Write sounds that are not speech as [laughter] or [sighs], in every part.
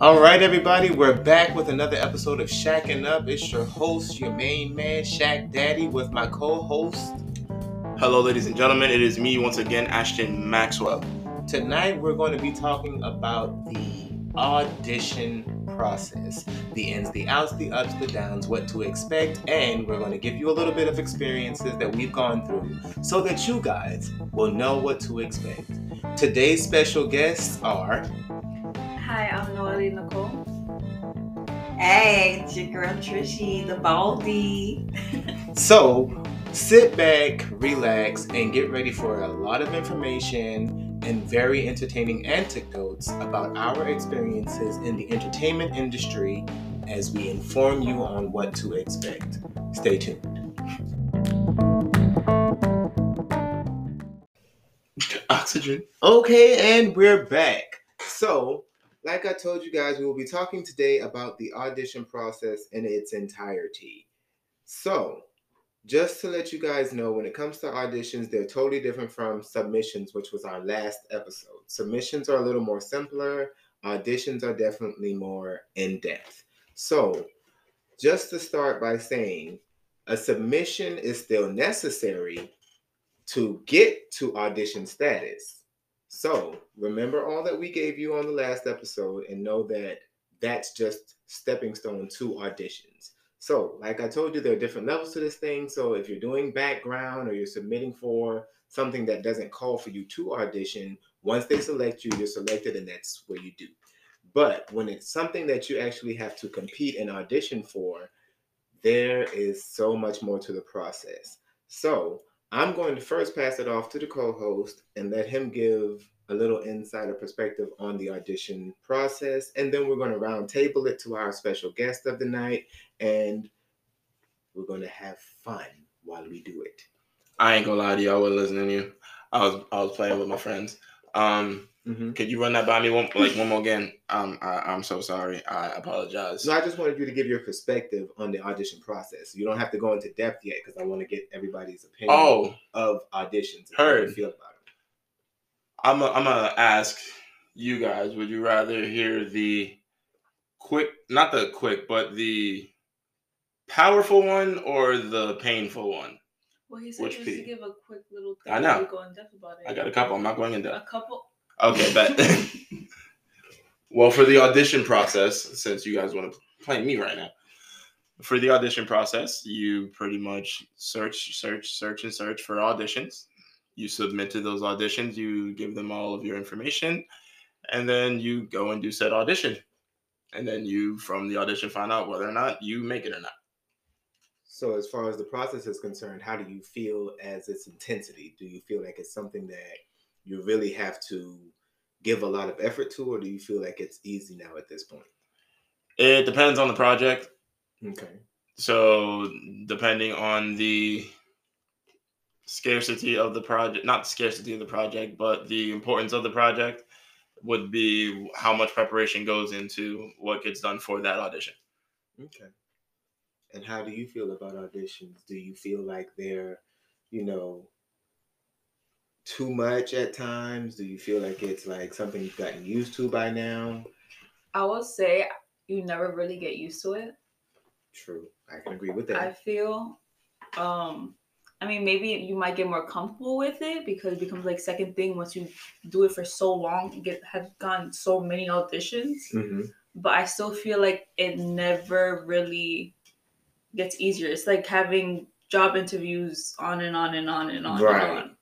All right, everybody, we're back with another episode of Shacking Up. It's your host, your main man, Shack Daddy, with my co-host. Hello, ladies and gentlemen. It is me once again, Ashton Maxwell. Tonight, we're going to be talking about the audition process the ins, the outs, the ups, the downs, what to expect, and we're going to give you a little bit of experiences that we've gone through so that you guys will know what to expect. Today's special guests are. Hi, I'm Noelle Nicole. Hey, it's your girl Trishy, the Baldy. So, sit back, relax, and get ready for a lot of information and very entertaining anecdotes about our experiences in the entertainment industry as we inform you on what to expect. Stay tuned. Oxygen. Okay, and we're back. So, like I told you guys, we will be talking today about the audition process in its entirety. So, just to let you guys know, when it comes to auditions, they're totally different from submissions, which was our last episode. Submissions are a little more simpler, auditions are definitely more in depth. So, just to start by saying, a submission is still necessary to get to audition status. So, remember all that we gave you on the last episode and know that that's just stepping stone to auditions. So, like I told you, there are different levels to this thing. So, if you're doing background or you're submitting for something that doesn't call for you to audition, once they select you, you're selected and that's what you do. But when it's something that you actually have to compete and audition for, there is so much more to the process. So, I'm going to first pass it off to the co host and let him give a little insider perspective on the audition process. And then we're going to round table it to our special guest of the night and we're going to have fun while we do it. I ain't gonna lie to you. I wasn't listening to you. I was I was playing with my friends. Um, Mm-hmm. could you run that by me one like one more again? Um, I, I'm so sorry. I apologize. So I just wanted you to give your perspective on the audition process. You don't have to go into depth yet because I want to get everybody's opinion Oh, of auditions. Heard. feel about it. I'm i I'm gonna ask you guys. Would you rather hear the quick, not the quick, but the powerful one or the painful one? Well, he said Which just to P? give a quick little thing. I know. Go in depth about it. I got a couple. I'm not going into. a couple. Okay, bet. [laughs] well, for the audition process, since you guys want to play me right now, for the audition process, you pretty much search, search, search, and search for auditions. You submit to those auditions, you give them all of your information, and then you go and do said audition. And then you, from the audition, find out whether or not you make it or not. So, as far as the process is concerned, how do you feel as its intensity? Do you feel like it's something that you really have to give a lot of effort to, or do you feel like it's easy now at this point? It depends on the project. Okay. So depending on the scarcity of the project, not the scarcity of the project, but the importance of the project would be how much preparation goes into what gets done for that audition. Okay. And how do you feel about auditions? Do you feel like they're, you know, too much at times? Do you feel like it's like something you've gotten used to by now? I will say you never really get used to it. True. I can agree with that. I feel. Um, I mean, maybe you might get more comfortable with it because it becomes like second thing once you do it for so long. You get have gone so many auditions, hmm but I still feel like it never really gets easier. It's like having job interviews on and on and on and on Right. and on.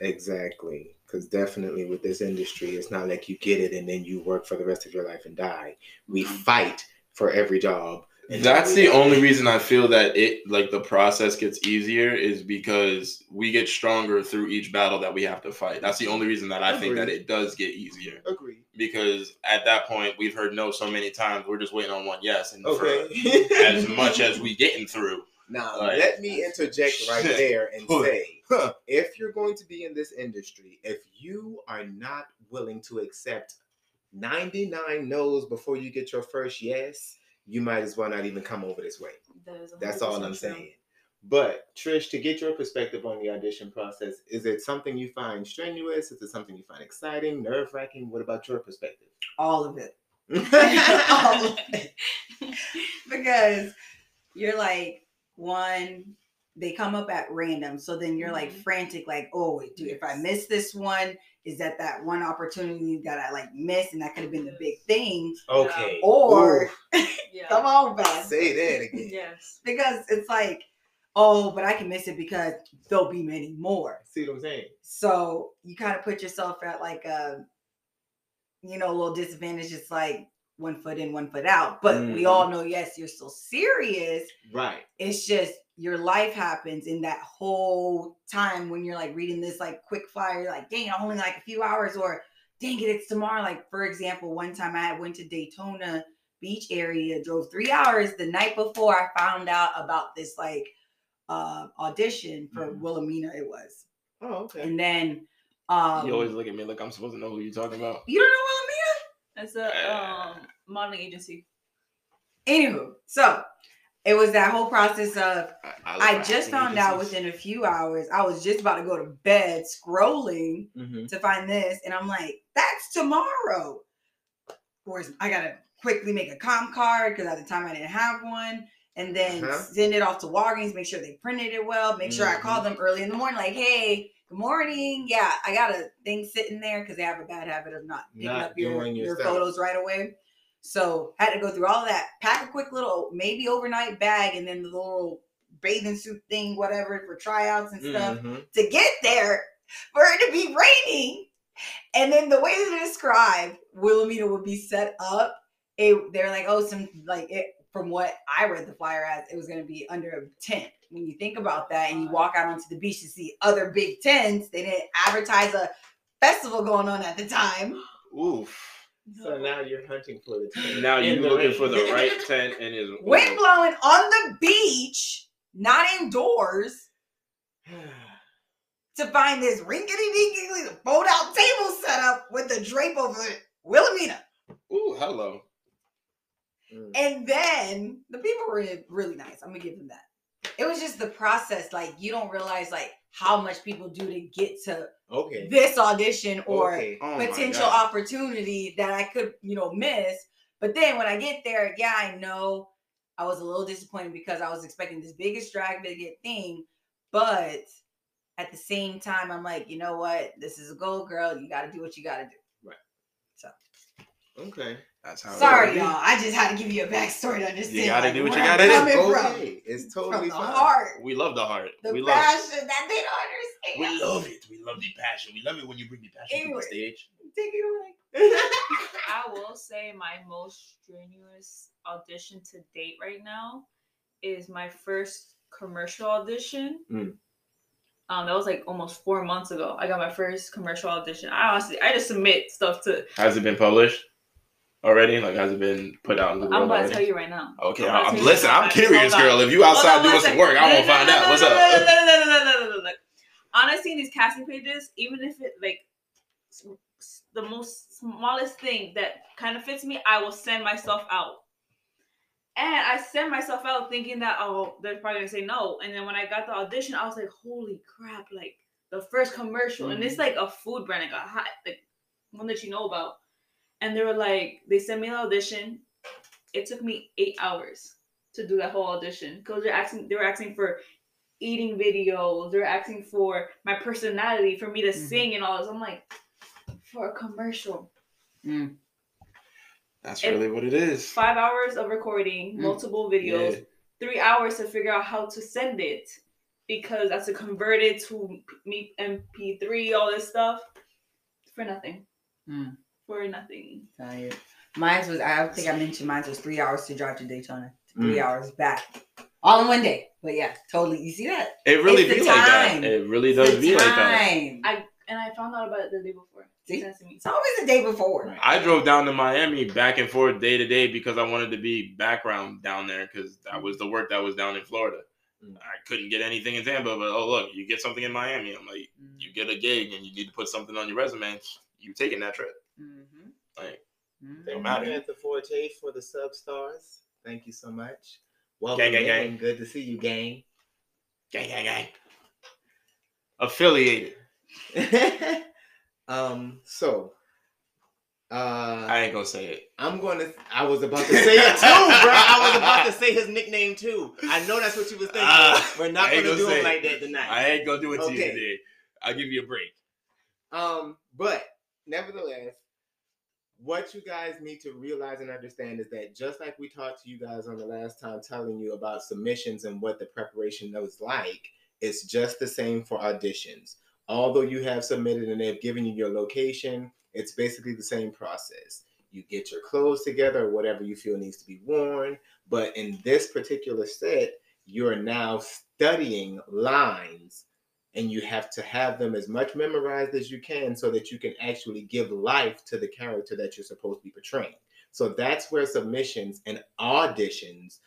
Exactly. Because definitely with this industry, it's not like you get it and then you work for the rest of your life and die. We fight for every job. That's the only reason I feel that it like the process gets easier is because we get stronger through each battle that we have to fight. That's the only reason that I think that it does get easier. Agree. Because at that point we've heard no so many times, we're just waiting on one yes. And for Okay. as much as we getting through. Now, Like- let me interject right there and say Huh. if you're going to be in this industry, if you are not willing to accept 99 no's before you get your first yes, you might as well not even come over this way. That is That's all I'm true. saying. But Trish, to get your perspective on the audition process, is it something you find strenuous? Is it something you find exciting, nerve wracking? What about your perspective? All of it. [laughs] [laughs] All of [laughs] it. because you're like one they come up at random so then you're like Mhm. frantic like oh wait, dude if i miss this one is that that one opportunity that i like missed and that could have been the big thing okay. or Yeah. [laughs] come on Beth. Say that again. [laughs] Yes. because it's like oh but i can miss it because there'll be many more See what I'm saying? so you kind of put yourself at like a you know a little disadvantage it's like one foot in one foot out but we Mhm. all know yes you're still serious Right. it's just your life happens in that whole time when you're like reading this like quick flyer like dang only like a few hours or dang it it's tomorrow like for example one time i went to daytona beach area drove three hours the night before i found out about this like uh audition for Mhm. wilhelmina it was Oh, okay. and then um You always look at me like I'm supposed to know who you're talking about. you don't know It's a um modeling agency. anywho so it was that whole process of I, I look just found out within a few hours. I was just about to go to bed scrolling Mm-hmm. to find this, and I'm like, that's tomorrow. Whereas I gotta quickly make a comp card because at the time I didn't have one, and then Uh-huh. send it off to Walgreens, make sure they printed it well, make sure I Mm-hmm. call them early in the morning, like, hey, good morning. Yeah, I got a thing sitting there because they have a bad habit of not picking Not up your, your photos right away. So had to go through all that, pack a quick little maybe overnight bag, and then the little bathing suit thing, whatever, for tryouts and stuff Mm-hmm. to get there for it to be raining. And then the way they described Wilhelmina would be set up, it, they're like, oh, some like it from what I read the flyer as, it was going to be under a tent. When you think about that and you walk out onto the beach to see other big tents, they didn't advertise a festival going on at the time. [gasps] Oof. So now you're hunting for the tent. Now you're looking rain. for the [laughs] right tent and is Wind blowing on the beach, not indoors, [sighs] to find this rinkety dinky fold out table set up with the drape over it. Wilhelmina. Ooh, hello. Mm. And then the people were really nice. I'm gonna give them that. It was just the process. Like you don't realize like how much people do to get to Okay. this audition or okay. Oh potential opportunity that I could, you know, miss. But then when I get there, yeah, I know I was a little disappointed because I was expecting this biggest drag bigot thing. But at the same time, I'm like, you know what? This is a goal, girl. You got to do what you got to do. Right. So. Okay. That's how. it Sorry, y'all. I just had to give you a backstory to understand. gotta like, do what you where I'm gotta do. coming It's from. okay. It's From totally the fine. heart, We love the heart. the we love. passion that they don't understand. We love it. We love the passion. We love it when you bring the passion to Anyway. the stage. Take it away. I will say my most strenuous audition to date right now is my first commercial audition. Mm. Um, that was like almost four months ago. I got my first commercial audition. I honestly, I just submit stuff to. Has it been published already? Like, has it been put out? I'm about already? to tell you right now. Okay, I'm, I'm listen. I'm curious, girl. If you outside doing some work, I want to find out. What's up? No, no, no, no, no, no, Honestly, these casting pages, even if it like the most smallest thing that kind of fits me, I will send myself out. And I sent myself out thinking that oh they're probably gonna say no. And then when I got the audition, I was like, holy crap! Like the first commercial, and it's like a food brand, like a hot, like one that you know about and they were like, they sent me the audition. It took me eight hours to do that whole audition because they're asking, they were asking for eating videos. They're asking for my personality, for me to Mhm. sing and all this. I'm like, for a commercial, That's And- really what it is. five hours of recording, Mm. multiple videos, Yeah. three hours to figure out how to send it because that's to convert it to me MP3, all this stuff for nothing. Mm. For nothing. Tired. Mine was, I think I mentioned mine was three hours to drive to Daytona, three Mm. hours back. All in one day. But yeah, totally. You see that? It really It's be the like that. It really does the be like that. I and I found out about it the day before. They See? it to me. It's always the day before. Right. I drove down to Miami back and forth day to day because I wanted to be background down there because that was the work that was down in Florida. Mm. I couldn't get anything in Tampa, but oh look, you get something in Miami. I'm like, Mm-hmm. you get a gig and you need to put something on your resume. You taking that trip? Mm-hmm. Like, Mhm. Don't matter. Samantha Forte for the sub stars. Thank you so much. Welcome, Gang, gang, gang. Good to see you, gang. gang, gang, gang. Affiliated. [laughs] um. So, Uh, I ain't gonna say it. I'm gonna. I was about to say it too, [laughs] bro. I was about to say his nickname too. I know that's what you was thinking. Ah, We're not gonna, gonna do him it. like that tonight. I ain't gonna do it to you Okay. today. I'll give you a break. Um, but nevertheless, what you guys need to realize and understand is that just like we talked to you guys on the last time telling you about submissions and what the preparation was like, it's just the same for auditions. Although you have submitted and they've given you your location, it's basically the same process. You get your clothes together, whatever you feel needs to be worn. But in this particular set, you're now studying lines and you have to have them as much memorized as you can so that you can actually give life to the character that you're supposed to be portraying. So that's where submissions and auditions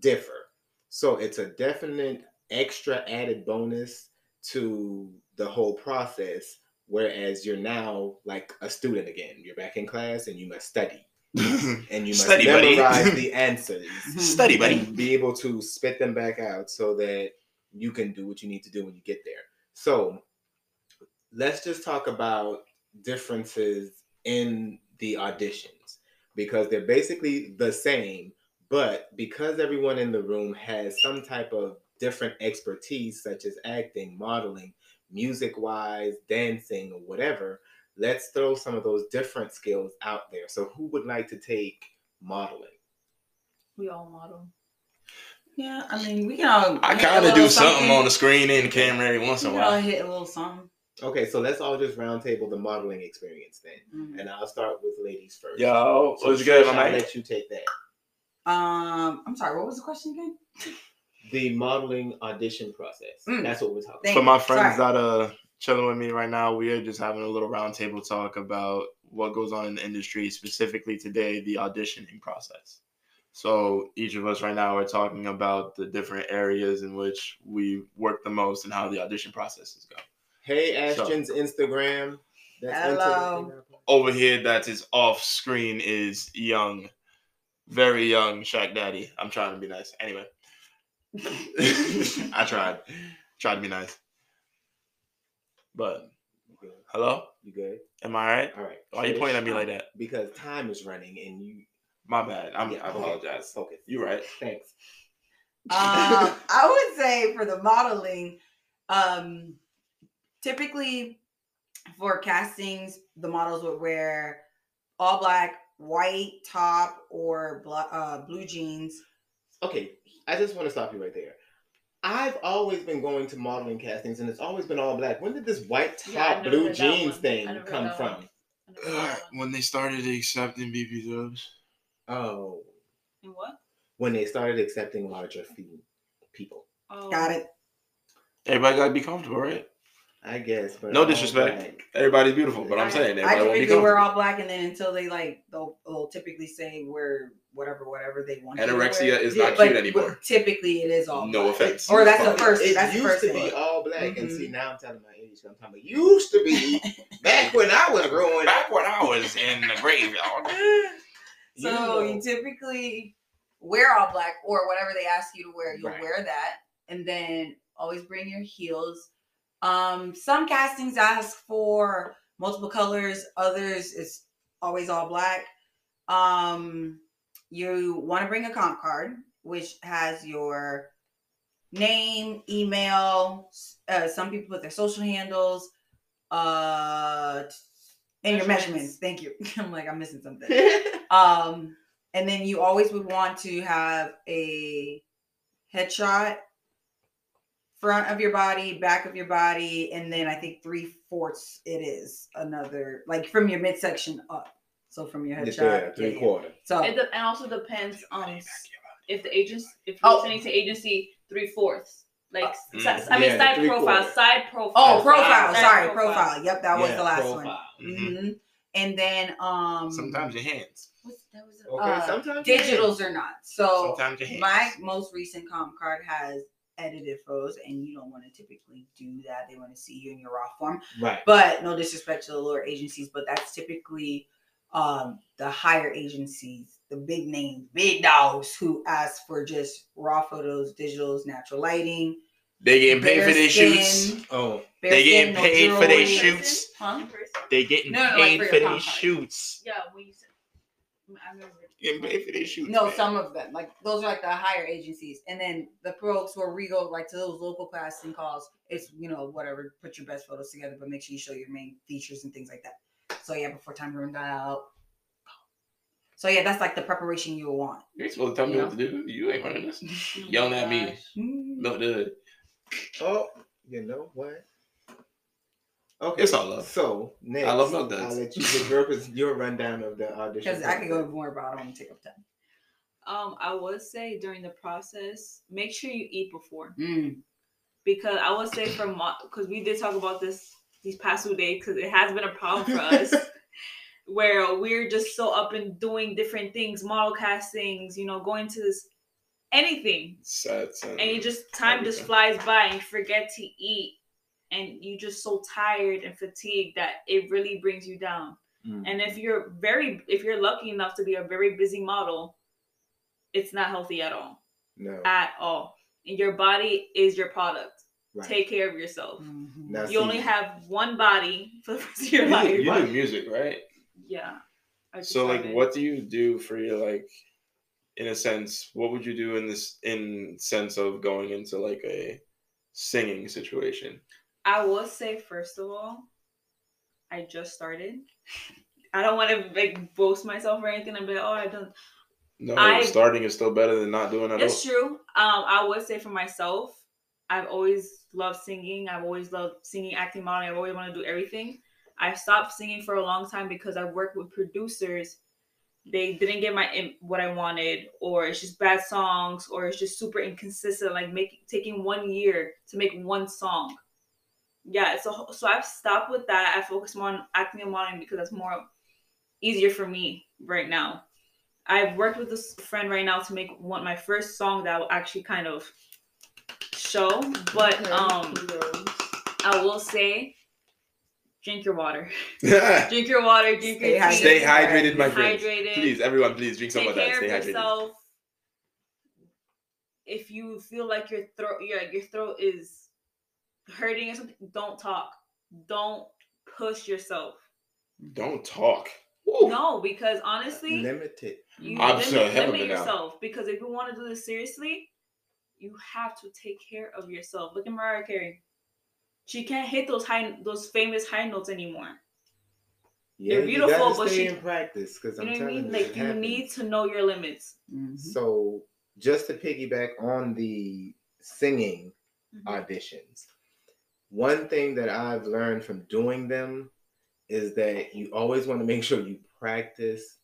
differ. So it's a definite extra added bonus to the whole process. Whereas you're now like a student again. You're back in class and you must study. [laughs] And you must Study, memorize the [laughs] answers Study, buddy. be able to spit them back out so that you can do what you need to do when you get there. So let's just talk about differences in the auditions because they're basically the same, but because everyone in the room has some type of different expertise, such as acting, modeling, music wise, dancing, or whatever, let's throw some of those different skills out there. So, who would like to take modeling? We all model. Yeah, I mean, we can all. I hit a kind of do something on the screen and camera every once in a can all while. hit a little something. Okay, so let's all just roundtable the modeling experience then. Mhm. And I'll start with ladies first. Yo, so what's good, Trish, my I'll man? let you take that. Um, I'm sorry. What was the question again? The modeling audition process. Mm. That's what we're talking Thank For my friends Sorry. that are chilling with me right now, we are just having a little roundtable talk about what goes on in the industry, specifically today, the auditioning process. So each of us right now are talking about the different areas in which we work the most and how the audition processes go. Hey, So- Ashton's Instagram. Hello. Over here, that is off screen, is young, very young Shaq Daddy. I'm trying to be nice. Anyway, [laughs] I tried, tried to be nice. But hello, You good? am I right? All right. Why you pointing at me like that? Because time is running and you. My bad. I'm, Yeah, I apologize. Focus. You're right. Thanks. um, [laughs] I would say for the modeling, um, typically for castings, the models would wear all black, white top, or bla- uh, blue jeans. Okay, I just want to stop you right there. I've always been going to modeling castings and it's always been all black. When did this white top Yeah, blue jeans thing I never heard come from? one. I never heard that one. [sighs] when they started accepting BP dubs. Oh, And what? when they started accepting larger fee people. Oh, Got it. Everybody gotta be comfortable, right? I guess. But No disrespect. black. Everybody's beautiful, but I'm I- saying I everybody won't be typically wear comfortable. all black, and then until they like, they'll, they'll typically say we're whatever, whatever they want. you to Anorexia is not but- cute anymore. Typically, it is all. No black. offense. Or that's the first. It that's the used first to thing. be all black, and Mhm. see now I'm telling my age. I'm talking about used to be [laughs] back when I was growing. Back when I was in the graveyard. [laughs] So know. you typically wear all black or whatever they ask you to wear, you'll Right. wear that. And then always bring your heels. Um, some castings ask for multiple colors, others it's always all black. Um, you want to bring a comp card, which has your name, email, uh, some people put their social handles, uh, and your Measurements. measurements. Thank you. [laughs] I'm like, I'm missing something. [laughs] Um, and then you always would want to have a headshot, front of your body, back of your body, and then I think three fourths it is another like from your midsection up. So from your headshot, there, three yeah, yeah. quarter. So It de- and also depends um if the agents if Oh. you're sending to agency three fourths like Mm. I mean Yeah, side profile quarter. side profile oh, profile. side Sorry, profile. Yep, that was the last profile. one. Mhm. hmm And then um, Sometimes your hands. what's, that was Okay, uh, sometimes digitals or not. So Sometimes your hands. my most recent comp card has edited photos and you don't want to typically do that they want to see you in your raw form Right. but no disrespect to the lower agencies but that's typically um the higher agencies the big names big dogs who ask for just raw photos digitals natural lighting They getting paid for their shoots. Oh, bare They skin, getting no paid for their shoots. huh They getting No, no, like paid for for, your these shoots. Yeah, when you said, I remember. Getting paid for their shoots. No, man. some of them. Like those are like the higher agencies. And then the folks where we go like to those local casting calls, it's you know, whatever, put your best photos together, but make sure you show your main features and things like that. So yeah, before time runs out. So yeah, that's like the preparation you want. You ain't supposed to tell me Yeah. what to do. You ain't running this. [laughs] Oh Yelling my at me. gosh. No, dude. Oh, you know what? Okay, It's all love. So next, I love milk duds. I'll let you give your, your rundown of the audition. Because I could go process. more, but I don't want to take up time. Um, I would say during the process, make sure you eat before Mm. because I would say from because we did talk about this these past two days because it has been a problem for [laughs] us where we're just so up and doing different things, model castings, you know, going to this anything, Sets and, and you just time just flies by and you forget to eat, and you just so tired and fatigued that it really brings you down. Mm. And if you're very, if you're lucky enough to be a very busy model, it's not healthy at all, no, at all. And your body is your product. right. Take care of yourself. Mhm. Now, You only have one body for the rest of your You, life. do, you do music, right? Yeah. So like, what do you do for your like, in a sense, what would you do in this in sense of going into like a singing situation? I will say first of all, I just started. [laughs] I don't want to like boast myself or anything and be like, oh, I done. No, I- starting is still better than not doing all. It's true. Um, I would say for myself, I've always loved singing. I've always loved singing, acting, modeling. I've always wanted to do everything. I stopped singing for a long time because I worked with producers. They didn't get my what I wanted, or it's just bad songs, or it's just super inconsistent. Like making taking one year to make one song. Yeah, so so I've stopped with that. I focus more on acting and modeling because that's more easier for me right now. I've worked with this friend right now to make one my first song that will actually kind of show. But Okay, um. I will say drink your water. [laughs] Drink your water, drink Stay your tea. hydrated. hydrated, my friends. Hydrated. Please, everyone, please drink some Take of that. care Stay of hydrated. yourself. If you feel like your throat your your throat is hurting or something, don't talk. Don't push yourself. Don't talk. Woo. No, because honestly, limited. you I'm limit, so limit it now. yourself because if you want to do this seriously, you have to take care of yourself. Look at Mariah Carey. She can't hit those high those famous high notes anymore. Yeah, They're beautiful, gotta but stay she- in practice because You I'm know what I telling mean? you, Like it you need to know your limits. Mhm. So, just to piggyback on the singing Mhm. auditions, one thing that I've learned from doing them is that you always want to make sure you practice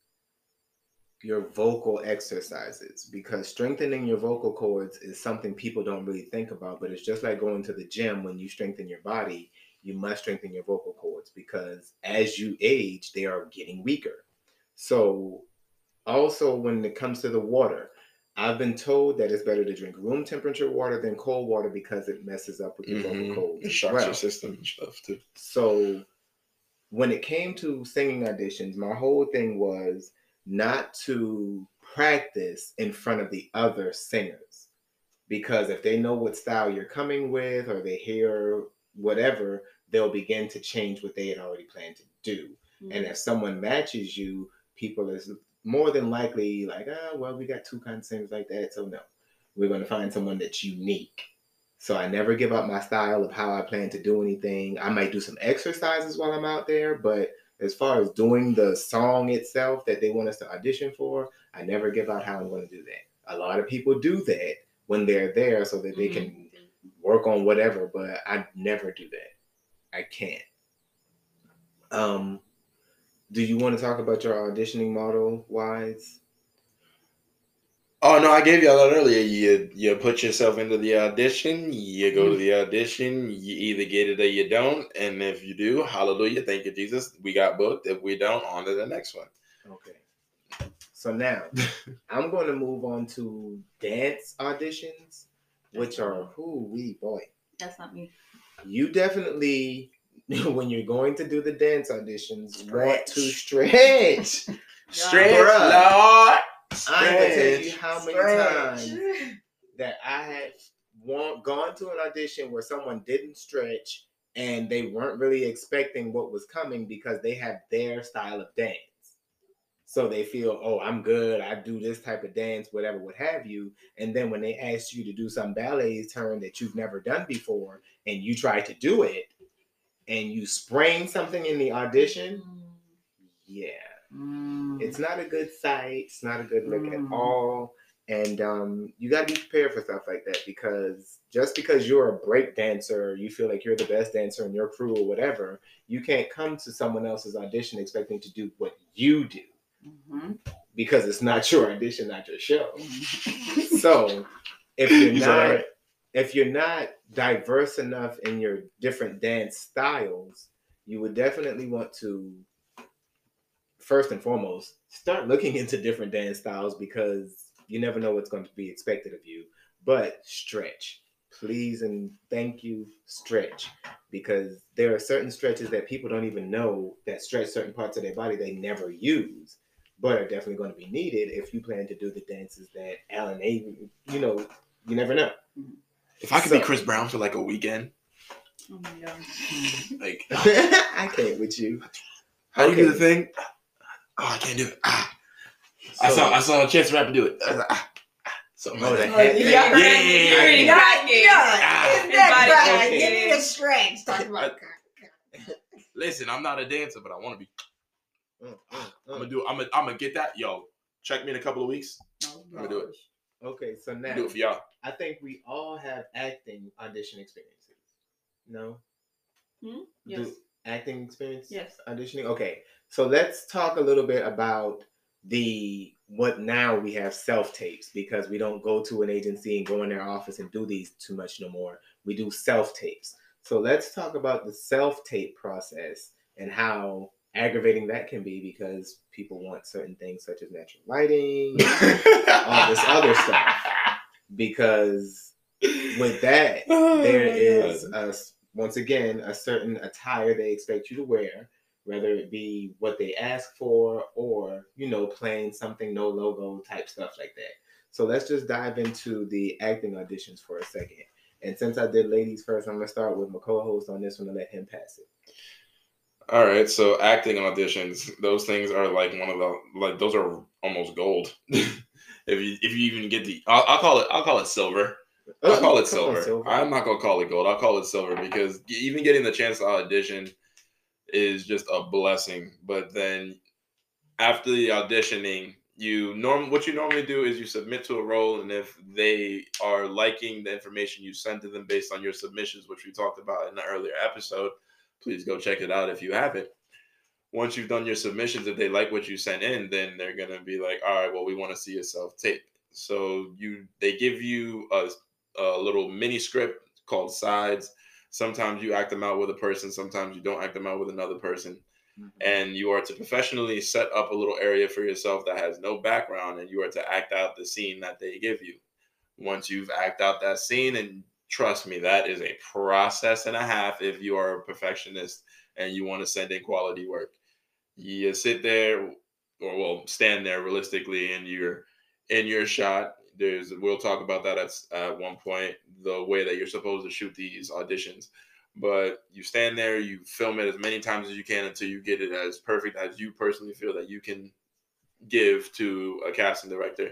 your vocal exercises because strengthening your vocal cords is something people don't really think about, but it's just like going to the gym when you strengthen your body, you must strengthen your vocal cords because as you age, they are getting weaker. So, also when it comes to the water, I've been told that it's better to drink room temperature water than cold water because it messes up with your Mhm. vocal cords. It shocks well. your system and stuff too. So when it came to singing auditions, my whole thing was not to practice in front of the other singers. Because if they know what style you're coming with or they hear whatever, they'll begin to change what they had already planned to do. And if someone matches you, people is more than likely like, ah, well, we got two kinds of singers like that, so no. We're gonna find someone that's unique. So I never give up my style of how I plan to do anything. I might do some exercises while I'm out there, but as far as doing the song itself that they want us to audition for, I never give out how I'm going to do that. A lot of people do that when they're there so that they can work on whatever, but I never do that. I can't. Um, do you want to talk about your auditioning model wise? Oh no, I gave y'all that earlier. You you put yourself into the audition, you go to mm-hmm. the audition, you either get it or you don't. And if you do, hallelujah, thank you, Jesus. We got booked. If we don't, on to the next one. Okay. So now [laughs] I'm going to move on to dance auditions, which are who we boy. That's not me. You definitely, [laughs] when you're going to do the dance auditions, want to Stretch. [laughs] stretch. Stretch, Lord. I can tell you how many Stretch. times that I had want, gone to an audition where someone didn't stretch and they weren't really expecting what was coming because they have their style of dance. So they feel, oh, I'm good. I do this type of dance, whatever, what have you. And then when they ask you to do some ballet turn that you've never done before, and you try to do it, and you sprain something in the audition, mm. yeah, Mm. it's not a good sight. It's not a good look Mm. at all. And um, you got to be prepared for stuff like that because just because you're a break dancer, you feel like you're the best dancer in your crew or whatever, you can't come to someone else's audition expecting to do what you do Mhm. because it's not your audition, not your show. Mhm. So if you're He's not alright. if you're not diverse enough in your different dance styles, you would definitely want to first and foremost start looking [laughs] into different dance styles because you never know what's going to be expected of you. But stretch, please and thank you, stretch, because there are certain stretches that people don't even know that stretch certain parts of their body they never use, but are definitely going to be needed if you plan to do the dances that Alan Avery, you know, you never know. If I could be Chris Brown for like a weekend, Oh my god. like [laughs] I can't with you. how do you do the thing? Oh, I can't do it. Ah. I saw I saw a chance to rap and do it. Ah, ah, ah. Something like the that. head Yeah, thing. yeah, yeah, You're already yeah. cracking. Yeah, Ah. it's that His body right. Give me the stretch. Talk about Listen, I'm not a dancer, but I want to be. Mm, mm, I'm mm. gonna do. I'm gonna. I'm gonna get that. Yo, check me in a couple of weeks. Oh, I'm gonna do it. Okay, so now do it for y'all. I think we all have acting audition experiences. No? Hmm? Yes. Do acting experience? Yes. Auditioning? Okay. So let's talk a little bit about the what now we have self tapes because we don't go to an agency and go in their office and do these too much no more. We do self tapes. So let's talk about the self tape process and how aggravating that can be because people want certain things such as natural lighting, all this other [laughs] stuff. Because with that, Oh there is a, once again a certain attire they expect you to wear, whether it be what they ask for or you know playing something no logo type stuff like that. So let's just dive into the acting auditions for a second. And since I did ladies first, I'm gonna start with my co-host on this one and let him pass it. All right, so acting auditions, those things are like one of the like those are almost gold. [laughs] if you if you even get the, I'll, I'll call it I'll call it silver. I'll oh, call it on, silver. I'm not gonna call it gold. I'll call it silver because even getting the chance to audition is just a blessing. But then after the auditioning, you norm what you normally do is you submit to a role, and if they are liking the information you send to them based on your submissions, which we talked about in the earlier episode, please go check it out if you haven't. Once you've done your submissions, if they like what you sent in, then they're gonna be like, "All right, well, we want to see a self tape." So you they give you a, a little mini script called sides. Sometimes you act them out with a person, sometimes you don't act them out with another person. Mm-hmm. And you are to professionally set up a little area for yourself that has no background and you are to act out the scene that they give you. Once you've act out that scene and trust me that is a process and a half if you are a perfectionist and you want to send in quality work. You sit there or well stand there realistically and you're in your shot there's we'll talk about that at, at one point the way that you're supposed to shoot these auditions but you stand there, you film it as many times as you can until you get it as perfect as you personally feel that you can give to a casting director,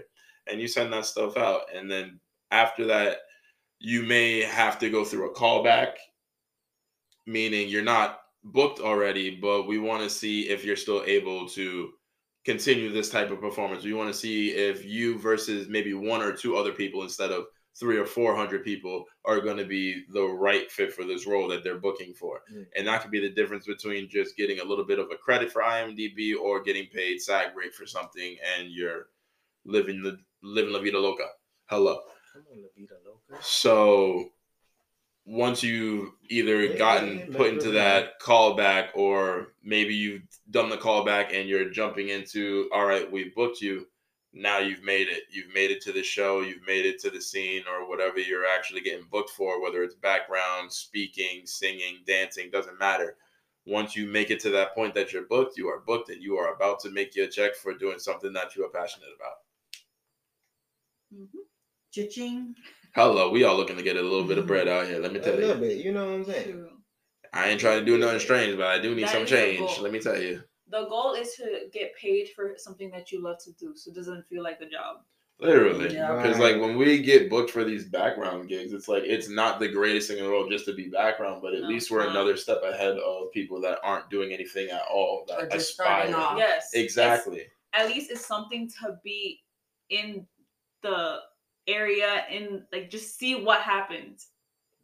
and you send that stuff out. And then after that, you may have to go through a callback, meaning you're not booked already, but we want to see if you're still able to continue this type of performance. We want to see if you versus maybe one or two other people instead of three or four hundred people are going to be the right fit for this role that they're booking for, Mm. and that could be the difference between just getting a little bit of a credit for IMDb or getting paid SAG rate for something, and you're living the living la vida loca. Hello. Come on, La Vida Loca. So once you've either gotten yeah, put into remember that callback, or maybe you've done the callback and you're jumping into, all right, we booked you. Now you've made it. You've made it to the show. You've made it to the scene or whatever you're actually getting booked for, whether it's background, speaking, singing, dancing, doesn't matter. Once you make it to that point that you're booked, you are booked and you are about to make your check for doing something that you are passionate about. Mhm. Cha-ching. Hello, we all looking to get a little bit of bread out here. Let me tell you. A little you. bit, you know what I'm saying? True. I ain't trying to do nothing strange, but I do need That some change. Let me tell you. The goal is to get paid for something that you love to do, so it doesn't feel like a job. Literally. Yeah. Because like when we get booked for these background gigs, it's like it's not the greatest thing in the world just to be background, but at No, least we're not. another step ahead of people that aren't doing anything at all. That Or just aspire. off. Yes, it's- Exactly. at least it's something to be in the area and like just see what happens.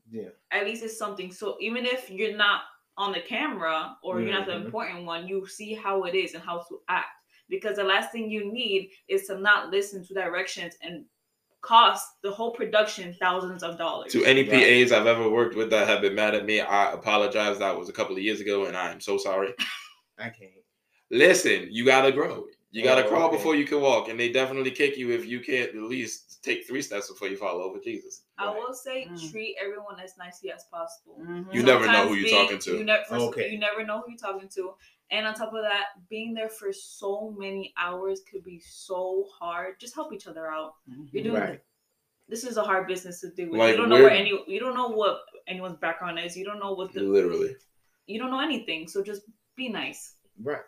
Yeah. At least it's something. So even if you're not on the camera or you're not the Mhm. important one, you see how it is and how to act. Because the last thing you need is to not listen to directions and cost the whole production thousands of dollars. To any Right. PAs I've ever worked with that have been mad at me, I apologize. That was a couple of years ago, and I am so sorry. [laughs] I can't. Listen, you gotta grow. You gotta Oh, crawl okay. before you can walk, and they definitely kick you if you can't at least take three steps before you fall over. Jesus. I Right. will say Mm. treat everyone as nicely as possible. Mhm. You never know who you're being- talking to. You never, first, Okay. you never know who you're talking to, and on top of that, being there for so many hours could be so hard. Just help each other out. You're doing Right. this is a hard business to do. Like, you don't know where any you don't know what anyone's background is. You don't know what the Literally. you don't know anything. So just be nice. Right.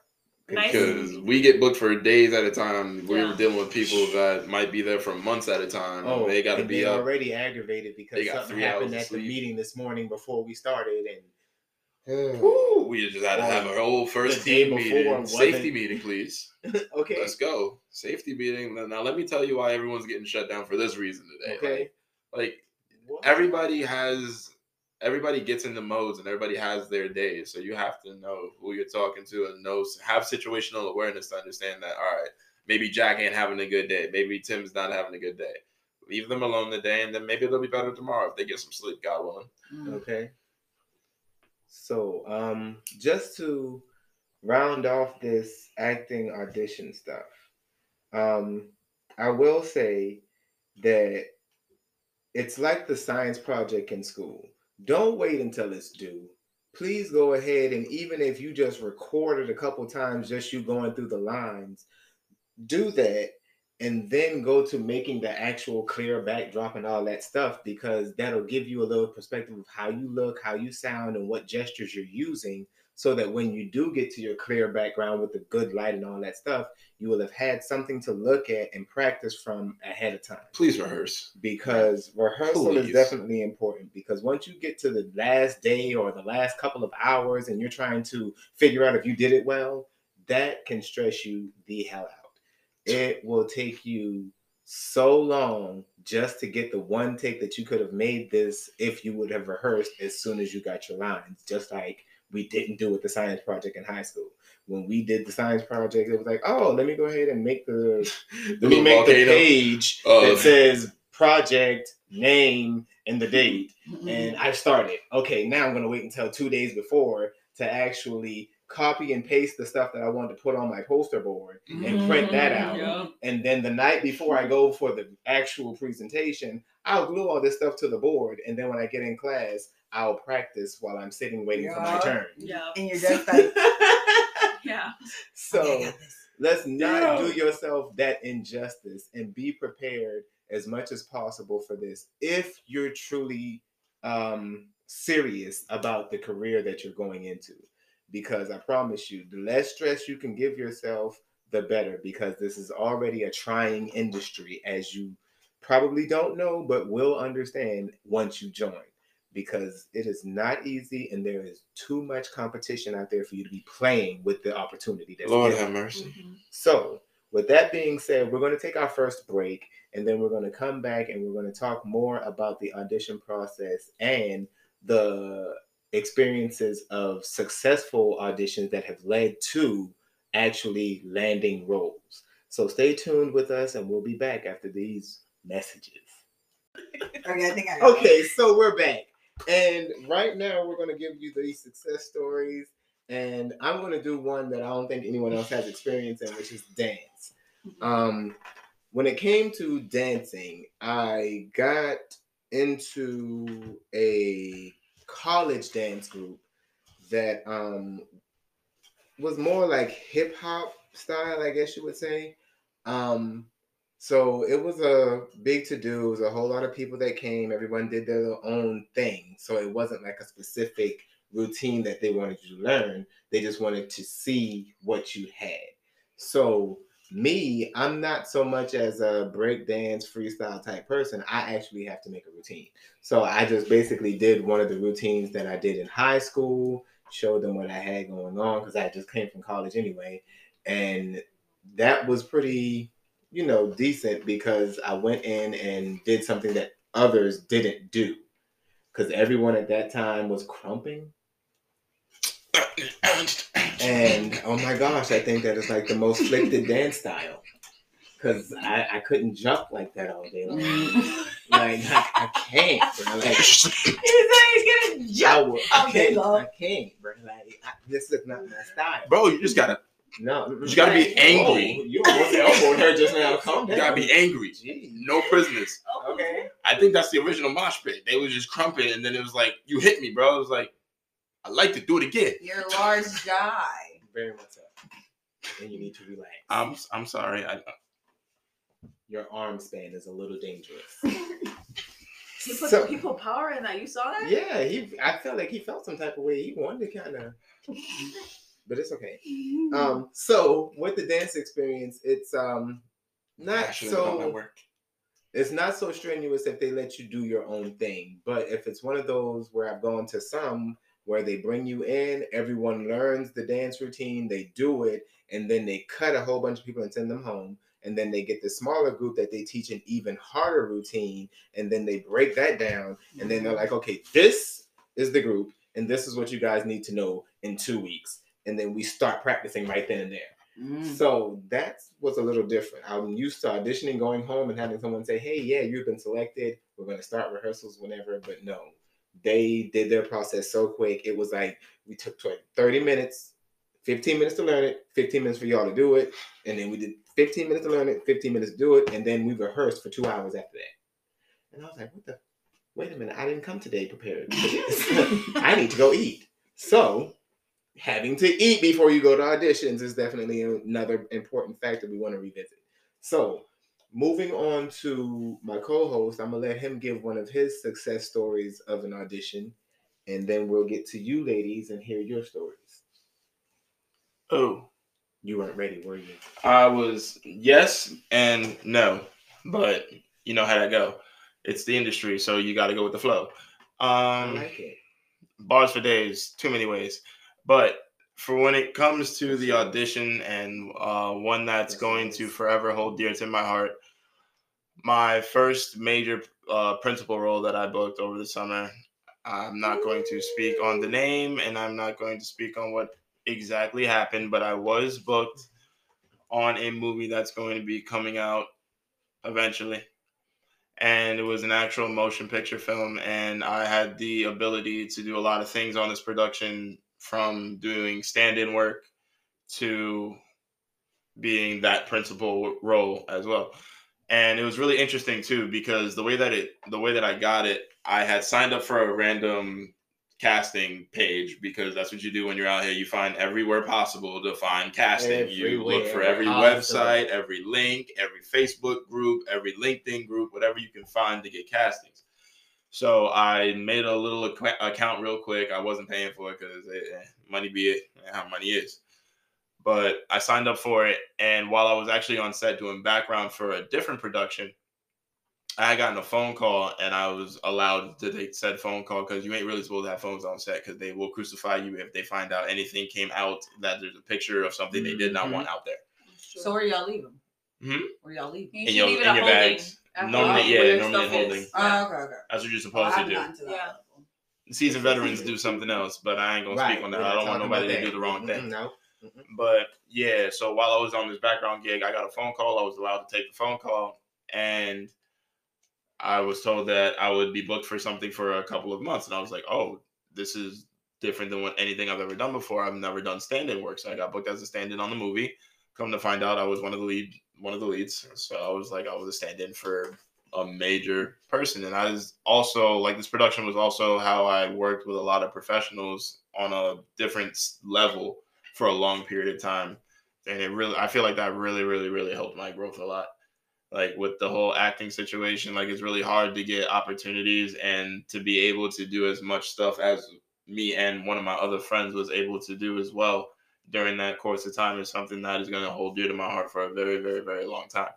Nice. Because we get booked for days at a time. We're Yeah. dealing with people that might be there for months at a time. Oh, they got to be up. already aggravated because They got something three hours happened of at the sleep. meeting this morning before we started, and hmm. Woo, we just had to uh, have a whole first the day team before meeting. Safety meeting, please. [laughs] okay, Let's go. Safety meeting. Now, now let me tell you why everyone's getting shut down for this reason today. okay. Like, like everybody has everybody gets into modes and everybody has their days so you have to know who you're talking to and know have situational awareness to understand that all right maybe jack ain't having a good day maybe tim's not having a good day leave them alone today and then maybe they'll be better tomorrow if they get some sleep god willing Mhm. Okay. So, um, just to round off this acting audition stuff, um, I will say that it's like the science project in school. Don't wait until it's due. Please go ahead and even if you just record it a couple times, just you going through the lines, do that and then go to making the actual clear backdrop and all that stuff because that'll give you a little perspective of how you look, how you sound, and what gestures you're using. So that when you do get to your clear background with the good light and all that stuff, you will have had something to look at and practice from ahead of time. please rehearse Because rehearsal is definitely important. Because once you get to the last day or the last couple of hours and you're trying to figure out if you did it well, that can stress you the hell out it will take you so long just to get the one take that you could have made this if you would have rehearsed as soon as you got your lines just like we didn't do with the science project in high school when we did the science project it was like oh let me go ahead and make the [laughs] let me little make the page Oh. that says project name and the date Mhm. and I started. Okay, now I'm gonna wait until two days before to actually copy and paste the stuff that I wanted to put on my poster board and print that out. Yeah. And then the night before I go for the actual presentation, I'll glue all this stuff to the board. And then when I get in class, I'll practice while I'm sitting waiting for my turn. Yeah. And you're just like, [laughs] Yeah. so "Okay, I got this." let's not Yeah. do yourself that injustice and be prepared as much as possible for this if you're truly um, serious about the career that you're going into because i promise you the less stress you can give yourself the better because this is already a trying industry as you probably don't know but will understand once you join because it is not easy and there is too much competition out there for you to be playing with the opportunity that's lord given. have mercy Mhm. So, with that being said, we're going to take our first break and then we're going to come back and we're going to talk more about the audition process and the experiences of successful auditions that have led to actually landing roles. So, stay tuned with us and we'll be back after these messages. Okay, I think I. Okay, so we're back. And right now we're going to give you these success stories. And I'm going to do one that I don't think anyone else has experience in, which is dance. Um, when it came to dancing, I got into a college dance group that um, was more like hip hop style, I guess you would say. Um, so it was a big to do. It was a whole lot of people that came. Everyone did their own thing. So it wasn't like a specific routine that they wanted you to learn. They just wanted to see what you had. So me, I'm not so much as a breakdance freestyle type person. I actually have to make a routine. So I just basically did one of the routines that I did in high school, showed them what I had going on because I just came from college anyway. And that was pretty, you know, decent because I went in and did something that others didn't do. Because everyone at that time was crumping. And oh my gosh, I think that is like the most flicked [laughs] dance style. Cause I, I couldn't jump like that all day long. [laughs] Like I, I can't, bro. Like [laughs] He said he's gonna I, jump. will, I all day can't, long. I can't, bro. Like I, this is not my style. bro, you just gotta No, You gotta be angry. You almost elbowed her just now. Calm you gotta be angry. Jeez. No prisoners. Okay. I think that's the original mosh pit. They was just crumping, and then it was like, "You hit me, bro." It was like, "I like to do it again." You're a large guy. Very much so. And you need to relax. I'm I'm sorry. I, Your arm span is a little dangerous. [laughs] He put, So- he put power in that. You saw that? Yeah, he. I felt like he felt some type of way. He wanted to kind of, [laughs] but it's okay. [laughs] Um, so with the dance experience, it's um not passionate so work. it's not so strenuous if they let you do your own thing. But if it's one of those where I've gone to some where they bring you in, everyone learns the dance routine, they do it, and then they cut a whole bunch of people and send them home. And then they get the smaller group that they teach an even harder routine, and then they break that down, and then they're like, okay, this is the group, and this is what you guys need to know in two weeks. And then we start practicing right then and there. Mm. So that was a little different. I'm used to auditioning, going home, and having someone say, "Hey, yeah, you've been selected. We're going to start rehearsals whenever." But no, they did their process so quick. It was like we took tw- 30 minutes, 15 minutes to learn it, 15 minutes for y'all to do it, and then we did 15 minutes to learn it, 15 minutes to do it, and then we rehearsed for two hours after that. And I was like, "What the? Wait a minute! I didn't come today prepared for this. [laughs] I need to go eat." So having to eat before you go to auditions is definitely another important factor we want to revisit. So, moving on to my co-host, I'm gonna let him give one of his success stories of an audition, and then we'll get to you ladies and hear your stories. Oh, You weren't ready, were you? I was yes and no, but you know how that go. It's the industry, so you got to go with the flow. I Um, like it. bars for days, too many ways. But for when it comes to the audition and uh, one that's going to forever hold dear to my heart, my first major uh, principal role that I booked over the summer. I'm not going to speak on the name and I'm not going to speak on what exactly happened, but I was booked on a movie that's going to be coming out eventually. And it was an actual motion picture film, and I had the ability to do a lot of things on this production from doing stand in work to being that principal role as well. And it was really interesting too because the way that it the way that I got it, I had signed up for a random casting page because that's what you do when you're out here. You find everywhere possible to find casting. you look for every website, every link, every Facebook group, every LinkedIn group, whatever you can find to get castings. So I made a little ac- account real quick. I wasn't paying for it because money be it, how money is. But I signed up for it, and while I was actually on set doing background for a different production, I had gotten a phone call, and I was allowed to take said phone call because you ain't really supposed to have phones on set because they will crucify you if they find out anything came out that there's a picture of something they did not Mhm. want out there. So where y'all leave them? Mhm. Where y'all leave? You In should your- leave in at your holding. bags. At Normally, yeah, where normally stuff holding. Oh, okay, okay. That's what you're supposed haven't to do. gotten Yeah. level. Seasoned veterans do something else, but I ain't gonna Right. speak on that. we're I don't want nobody to do the wrong thing. Mm-mm, No. Mm-mm. But yeah, so while I was on this background gig, I got a phone call. I was allowed to take the phone call, and I was told that I would be booked for something for a couple of months. And I was like, oh, this is different than what anything I've ever done before. I've never done stand-in work, so I got booked as a stand-in on the movie. Come to find out, I was one of the lead, one of the leads. So I was like, I was a stand-in for a major person, and I was also like, this production was also how I worked with a lot of professionals on a different level for a long period of time, and it really, I feel like that really, really, really helped my growth a lot. Like with the whole acting situation, like it's really hard to get opportunities and to be able to do as much stuff as me and one of my other friends was able to do as well during that course of time is something that is going to hold dear to my heart for a very, very, very long time.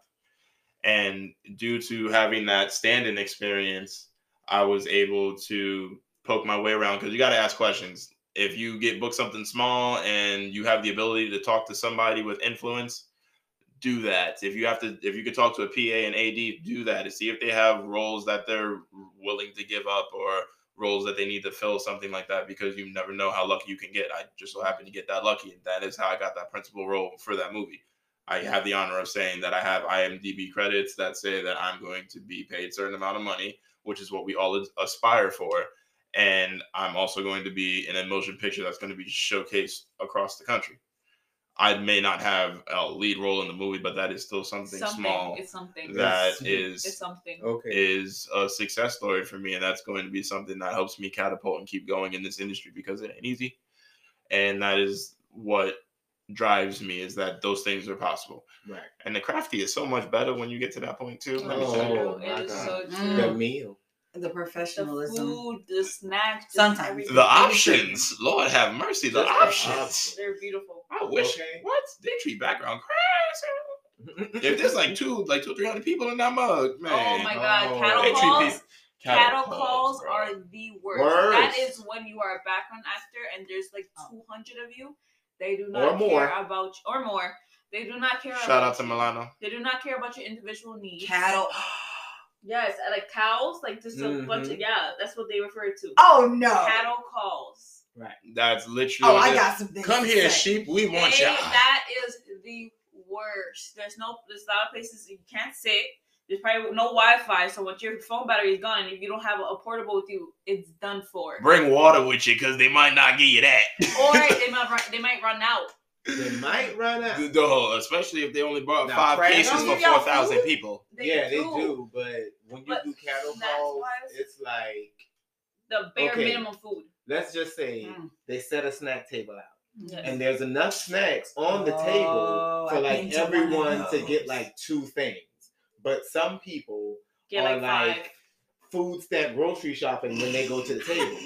And due to having that stand-in experience, I was able to poke my way around because you got to ask questions. If you get booked something small and you have the ability to talk to somebody with influence, do that. If you have to, if you could talk to a PA and AD, do that to see if they have roles that they're willing to give up or roles that they need to fill, something like that, because you never know how lucky you can get. I just so happened to get that lucky, and that is how I got that principal role for that movie. I have the honor of saying that I have IMDb credits that say that I'm going to be paid certain amount of money, which is what we all aspire for. And I'm also going to be in a motion picture that's going to be showcased across the country. I may not have a lead role in the movie, but that is still something, something. small It's something. that It's- is It's something. Okay. is a success story for me, and that's going to be something that helps me catapult and keep going in this industry because it ain't easy, and that is what drives me is that those things are possible. Right. And the crafty is so much better when you get to that point too. Oh, Let me Oh, tell you. true. my It is oh, God. so true. The meal. The The professionalism. food, the snacks, Sometimes. everything. The options, Lord have mercy, the Just options. options. They're beautiful. I wish. Okay. What? They treat background crazy. If there's like two, like two, three hundred people in that mug, man. Oh my god, Oh. cattle They treat calls. people- Cattle, calls bro. are the worst. Worst. That is when you are a background actor and there's like 200 of you. They do not Or more. care about you, or more. They do not care. Shout about out to you. Milano. They do not care about your individual needs. Cattle. Yes, uh, like cows, like just a Mhm. bunch of yeah. That's what they refer to. Oh no. Cattle calls. Right. That's literally. Oh, I got some. Come here, say. sheep. We want They- ya. that is the worst. There's no. There's a lot of places you can't sit. There's probably no Wi-Fi, so once your phone battery is gone, and if you don't have a, a portable with you, it's done for. Bring water with you because they might not give you that. Or [laughs] they might run, they might run out. They might run out. The- the- especially if they only brought Now, five trash- cases for four thousand food? people. yeah, they do. But when you But do cattle calls, it's like The bare Okay. minimum food. let's just say Mm. they set a snack table out. Yes. and there's enough snacks on the Oh, table for like been to one of everyone to get like two things. But some people Get are like like five. Food stamp grocery shopping when they go to the table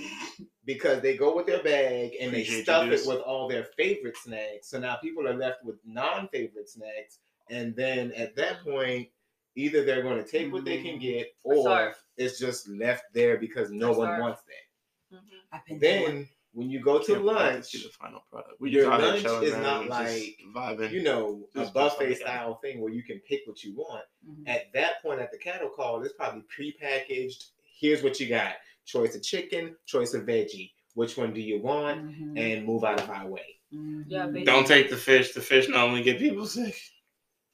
because they go with their bag and they Appreciate you, stuff it with all their favorite snacks. So now people are left with non-favorite snacks, and then at that point, either they're going to take what they can get, Or or it's just left there because no Or one starve. wants that. Mhm. I've been to one. Then when you go to Can't lunch, see the final product. We your just out here lunch chilling, is man. not like, vibing. you know, a Just- just buffet like that. style thing where you can pick what you want. Mhm. At that point, at the cattle call, it's probably prepackaged. Here's what you got: choice of chicken, choice of veggie. Which one do you want? Mhm. And move out of my way. Mhm. Yeah, Don't take the fish. The fish normally get people sick.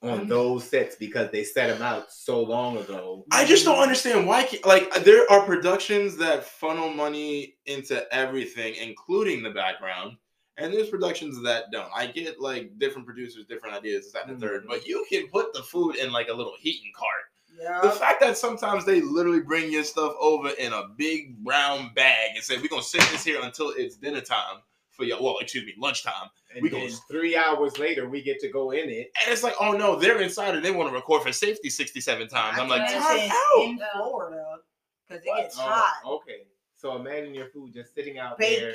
On Mhm. those sets because they set them out so long ago. I just don't understand why. Like there are productions that funnel money into everything, including the background, and there's productions that don't. I get like different producers, different ideas, this, that, and the third. But you can put the food in like a little heating cart. The fact that sometimes they literally bring your stuff over in a big brown bag and say, "We're gonna sit this here until it's dinner time for you." Well, excuse me, lunchtime. And We then gonna- three hours later, we get to go in it. And it's like, oh no, they're inside and they want to record for safety 67 times. I'm like, I time out. in Florida because it What? gets Oh, hot. okay. So imagine your food just sitting out there.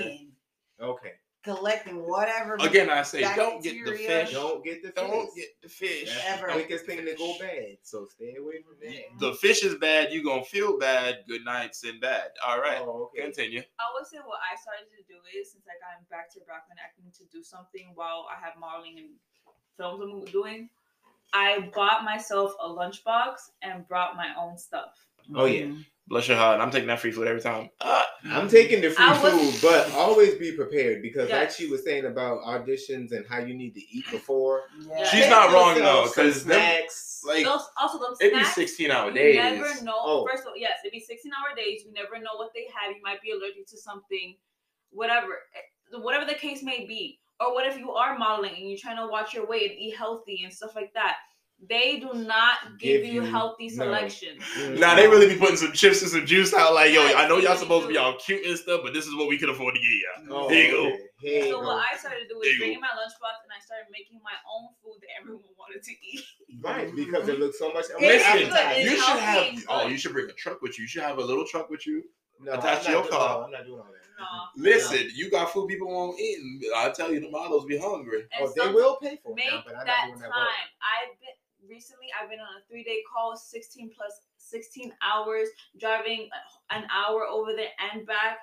Okay. Collecting whatever. Again, I say, don't get the fish. Don't get the fish. Don't get the fish. Ever. the quickest thing to go bad. So stay away from that. The fish is bad. You gonna feel bad. Good nights and bad. All right, Oh, okay. continue. I would say what I started to do is since I got back to background acting to do something while I have modeling and films I'm doing, I bought myself a lunchbox and brought my own stuff. Oh, yeah. Mm-hmm. Bless your heart. I'm taking that free food every time. Uh, I'm taking the free was- food, but always be prepared because, like she was saying about auditions and how you need to eat before. Yeah. She's take not wrong, though, because them- snacks. like Those, also, those it'd be 16 hour days. you never know. Oh. First of all, yes, it'd be 16 hour days. You never know what they have. You might be allergic to something, whatever, eh, whatever the case may be. Or what if you are modeling and you're trying to watch your weight and eat healthy and stuff like that? They do not give, Give you you- healthy no. selections. Nah, they really be putting some chips and some juice out. Like, yo, I know y'all supposed to be all cute and stuff, but this is what we can afford to get oh, you. Oh, Here you go. okay. Here So what I started to do There is you bring go. in my lunchbox and I started making my own food that everyone wanted to eat. Right, because it looks so much. It's Listen, oh, good. It's you should have. Oh, you should bring a truck with you. You should have a little truck with you. No, attached to your not, car. No, I'm not doing all that. No. Listen, you got food people won't eat. I tell you, the models be hungry. And Oh, they will pay for it make now, but I'm that not doing time. work. I've been recently. I've been on a three day call, sixteen plus sixteen hours, driving an hour over there and back.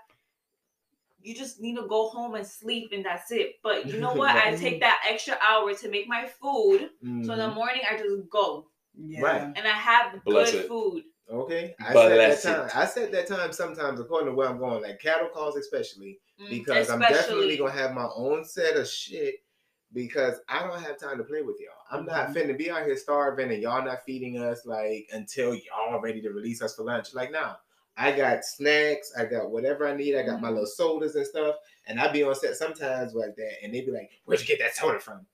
You just need to go home and sleep, and that's it. But you know [laughs] what? I take that extra hour to make my food. So in the Mhm. morning, I just go Yeah. Right. and I have Bless good it. food. Okay, I Bless set that it. time. I set that time sometimes according to where I'm going, like cattle calls especially, Mm, because I'm definitely gonna have my own set of shit because I don't have time to play with y'all. I'm not Mm-hmm. finna be out here starving and y'all not feeding us like until y'all ready to release us for lunch. Like now, I got snacks, I got whatever I need, I got my Mhm. little sodas and stuff, and I be on set sometimes like that, and they be like, "Where'd you get that soda from?"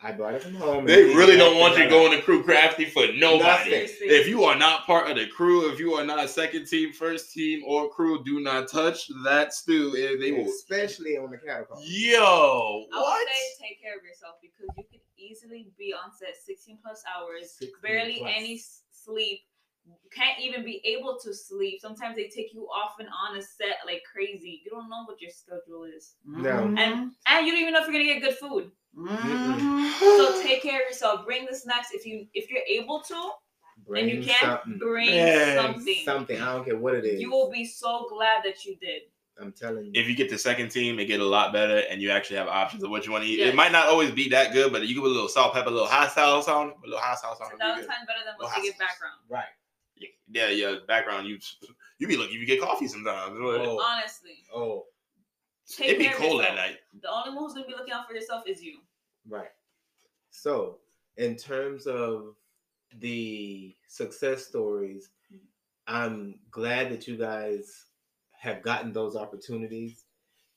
I brought it from home. They really don't want you going to crew crafty for nobody. Nothing. If you are not part of the crew, if you are not second team, first team, or crew, do not touch that stew. They will. especially on the cattle call. Yo, I would what? say take care of yourself because you could easily be on set 16 plus hours, 16 barely plus. any sleep. You can't even be able to sleep. Sometimes they take you off and on a set like crazy. You don't know what your schedule is. No. Mm-hmm. And and you don't even know if you're gonna get good food. Mhm. So take care of yourself. Bring the snacks if you if you're able to and you Bring can something. bring Man, something. Something. I don't care what it is. You will be so glad that you did. I'm telling you. If you get the second team, it get a lot better, and you actually have options of what you want to eat. Yes. It might not always be that good, but you can put a little salt, pepper, a little hot sauce on, it, a little hot sauce It's on. a it, thousand times better than what Well, they get background. right. Yeah, yeah. Background, you you be looking, you get coffee sometimes. Oh. Honestly. Oh, Take It be cold at night. The only one who's gonna be looking out for yourself is you. right. So, in terms of the success stories, I'm glad that you guys have gotten those opportunities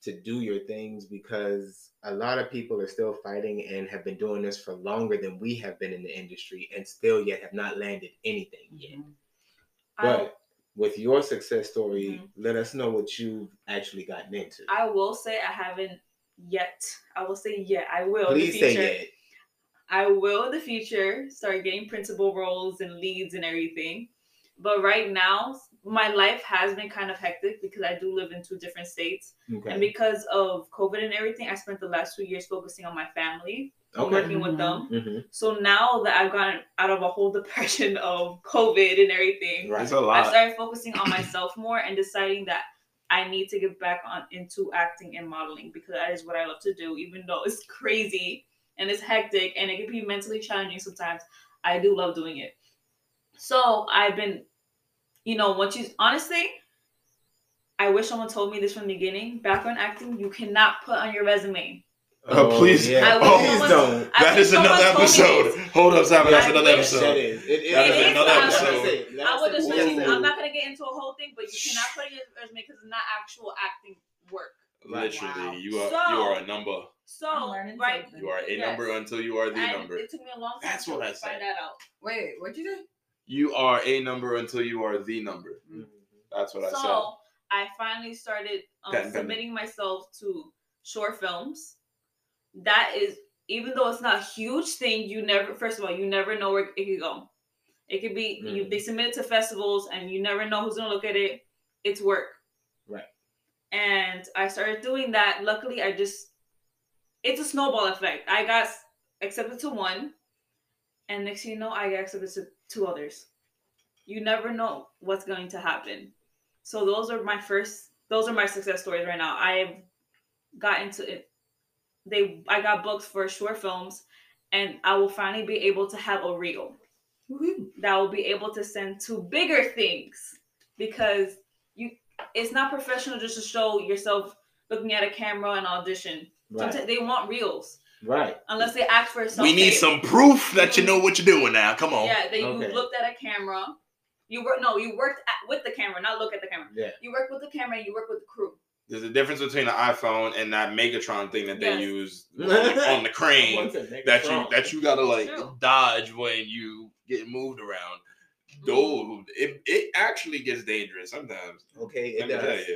to do your things because a lot of people are still fighting and have been doing this for longer than we have been in the industry and still yet have not landed anything yet. I, But with your success story, Mhm. let us know what you've actually gotten into. I will say I haven't yet. I will say yeah, I will Please in the say it. I will in the future start getting principal roles and leads and everything. But right now, my life has been kind of hectic because I do live in two different states. And because of COVID and everything, I spent the last two years focusing on my family Okay. working with them. hmm So now that I've gotten out of a whole [laughs] depression of COVID and everything, Right. It's a I lot. started focusing on myself more and deciding that I need to get back on into acting and modeling because that is what I love to do. Even though it's crazy and it's hectic and it can be mentally challenging sometimes, I do love doing it. So I've been, you know, once you honestly, I wish someone told me this from the beginning. Background acting, you cannot put on your resume. Oh, please. Yeah, I wish please don't. I That another someone told me episode. Hold up, Simon. That's I another wish- That episode. is. It, it, That is it another Let us episode. say it. Let I us would say just it. listen. Ooh. I'm not gonna get into a whole thing, but you cannot put in your resume because it's not actual acting work. Literally, Wow. you are So- you are a number. So right. You are a Yes. number until you are the and number. It took me a long time That's to what I said. find said. that out. Wait, what'd you say? You are a number until you are the number. Mhm. That's what I said. So I finally started um, Patent pending. submitting myself to short films. That is, even though it's not a huge thing, you never. First of all, you never know where it could go. It could be you, Mhm. they submit it to festivals, and you never know who's gonna look at it. It's work. Right. And I started doing that. Luckily, I just it's a snowball effect. I got accepted to one, and next thing you know, I got accepted to two others. You never know what's going to happen. So those are my first. Those are my success stories right now. I've got into it. They I got books for short films, and I will finally be able to have a reel that will be able to send to bigger things because you. It's not professional just to show yourself looking at a camera and audition. Right. Sometimes they want reels Right. unless they ask for a we need some proof that you know what you're doing now. Come on. Yeah, that you Okay. looked at a camera. You work no, you worked at, with the camera, not look at the camera. Yeah. You work with the camera. You work with the crew. There's a difference between an iPhone and that Megatron thing that they Yes. use [laughs] on the, on the crane Once it make it that you that you gotta like True. dodge when you get moved around. Dude, it, it actually gets dangerous sometimes. Okay, it me does.